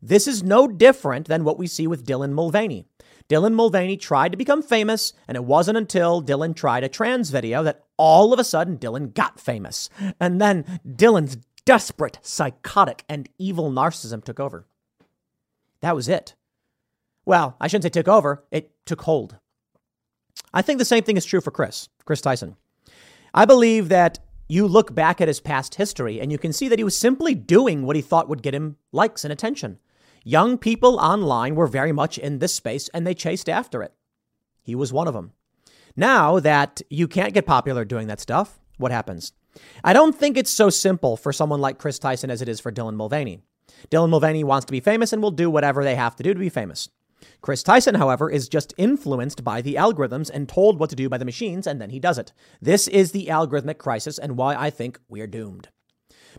This is no different than what we see with Dylan Mulvaney. Dylan Mulvaney tried to become famous, and it wasn't until Dylan tried a trans video that all of a sudden Dylan got famous. And then Dylan's desperate, psychotic, and evil narcissism took over. That was it. Well, I shouldn't say took over, it took hold. I think the same thing is true for Chris, Chris Tyson. I believe that you look back at his past history and you can see that he was simply doing what he thought would get him likes and attention. Young people online were very much in this space and they chased after it. He was one of them. Now that you can't get popular doing that stuff, what happens? I don't think it's so simple for someone like Chris Tyson as it is for Dylan Mulvaney. Dylan Mulvaney wants to be famous and will do whatever they have to do to be famous. Chris Tyson, however, is just influenced by the algorithms and told what to do by the machines, and then he does it. This is the algorithmic crisis and why I think we're doomed.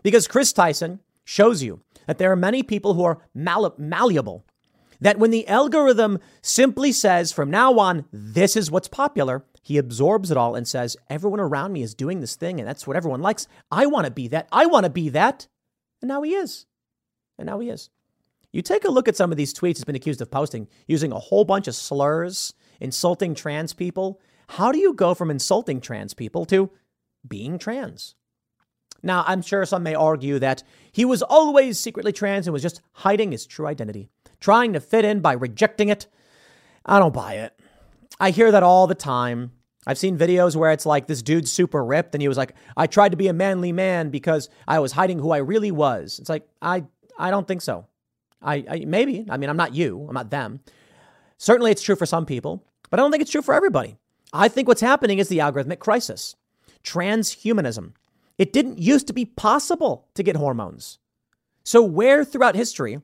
Because Chris Tyson shows you that there are many people who are mal- malleable. That when the algorithm simply says, from now on, this is what's popular, he absorbs it all and says, everyone around me is doing this thing and that's what everyone likes. I want to be that. I want to be that. And now he is. And now he is. You take a look at some of these tweets he's been accused of posting using a whole bunch of slurs, insulting trans people. How do you go from insulting trans people to being trans? Now, I'm sure some may argue that he was always secretly trans and was just hiding his true identity, trying to fit in by rejecting it. I don't buy it. I hear that all the time. I've seen videos where it's like this dude's super ripped and he was like, I tried to be a manly man because I was hiding who I really was. It's like, I, I don't think so. I, I maybe, I mean, I'm not you, I'm not them. Certainly it's true for some people, but I don't think it's true for everybody. I think what's happening is the algorithmic crisis. Transhumanism. It didn't used to be possible to get hormones. So, where throughout history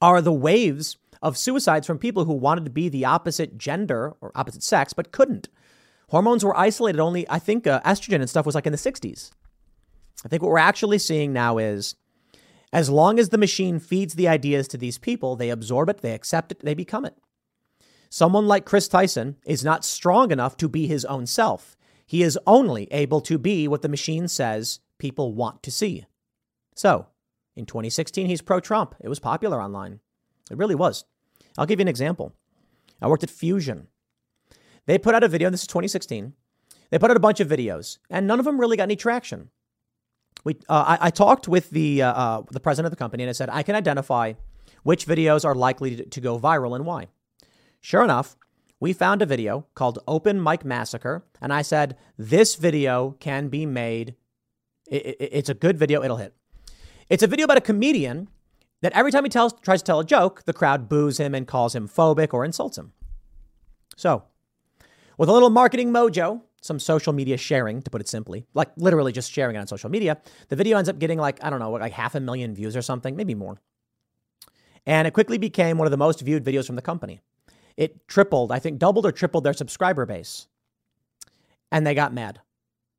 are the waves of suicides from people who wanted to be the opposite gender or opposite sex but couldn't? Hormones were isolated only, I think uh, estrogen and stuff was like in the 60s. I think what we're actually seeing now is as long as the machine feeds the ideas to these people, they absorb it, they accept it, they become it. Someone like Chris Tyson is not strong enough to be his own self. He is only able to be what the machine says people want to see. So, in 2016, he's pro Trump. It was popular online. It really was. I'll give you an example. I worked at Fusion. They put out a video, this is 2016. They put out a bunch of videos, and none of them really got any traction. We, uh, I, I, talked with the, uh, uh, the president of the company, and I said, I can identify which videos are likely to, to go viral and why. Sure enough, we found a video called Open Mic Massacre, and I said, This video can be made. It, it, it's a good video, it'll hit. It's a video about a comedian that every time he tells, tries to tell a joke, the crowd boos him and calls him phobic or insults him. So, with a little marketing mojo, some social media sharing, to put it simply, like literally just sharing it on social media, the video ends up getting like, I don't know, like half a million views or something, maybe more. And it quickly became one of the most viewed videos from the company. It tripled, I think doubled or tripled their subscriber base. And they got mad.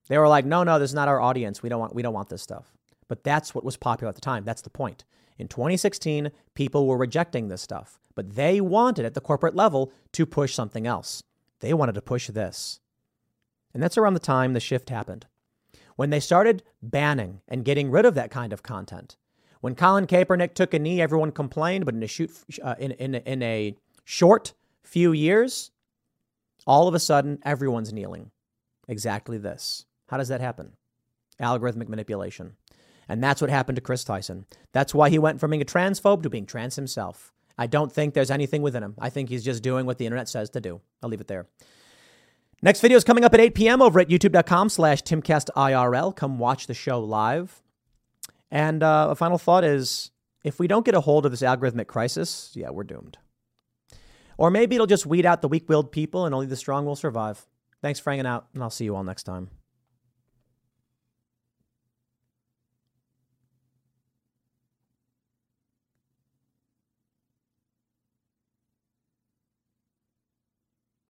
They were like, no, no, this is not our audience. We don't want, we don't want this stuff. But that's what was popular at the time. That's the point. In 2016, people were rejecting this stuff, but they wanted at the corporate level to push something else. They wanted to push this. And that's around the time the shift happened. When they started banning and getting rid of that kind of content. When Colin Kaepernick took a knee, everyone complained, but in a shoot uh, in, in, in a short few years, all of a sudden, everyone's kneeling. Exactly this. How does that happen? Algorithmic manipulation. And that's what happened to Chris Tyson. That's why he went from being a transphobe to being trans himself. I don't think there's anything within him. I think he's just doing what the internet says to do. I'll leave it there. Next video is coming up at 8 p.m. over at youtube.com slash timcastirl. Come watch the show live. And uh, a final thought is if we don't get a hold of this algorithmic crisis, yeah, we're doomed. Or maybe it'll just weed out the weak willed people and only the strong will survive. Thanks for hanging out, and I'll see you all next time.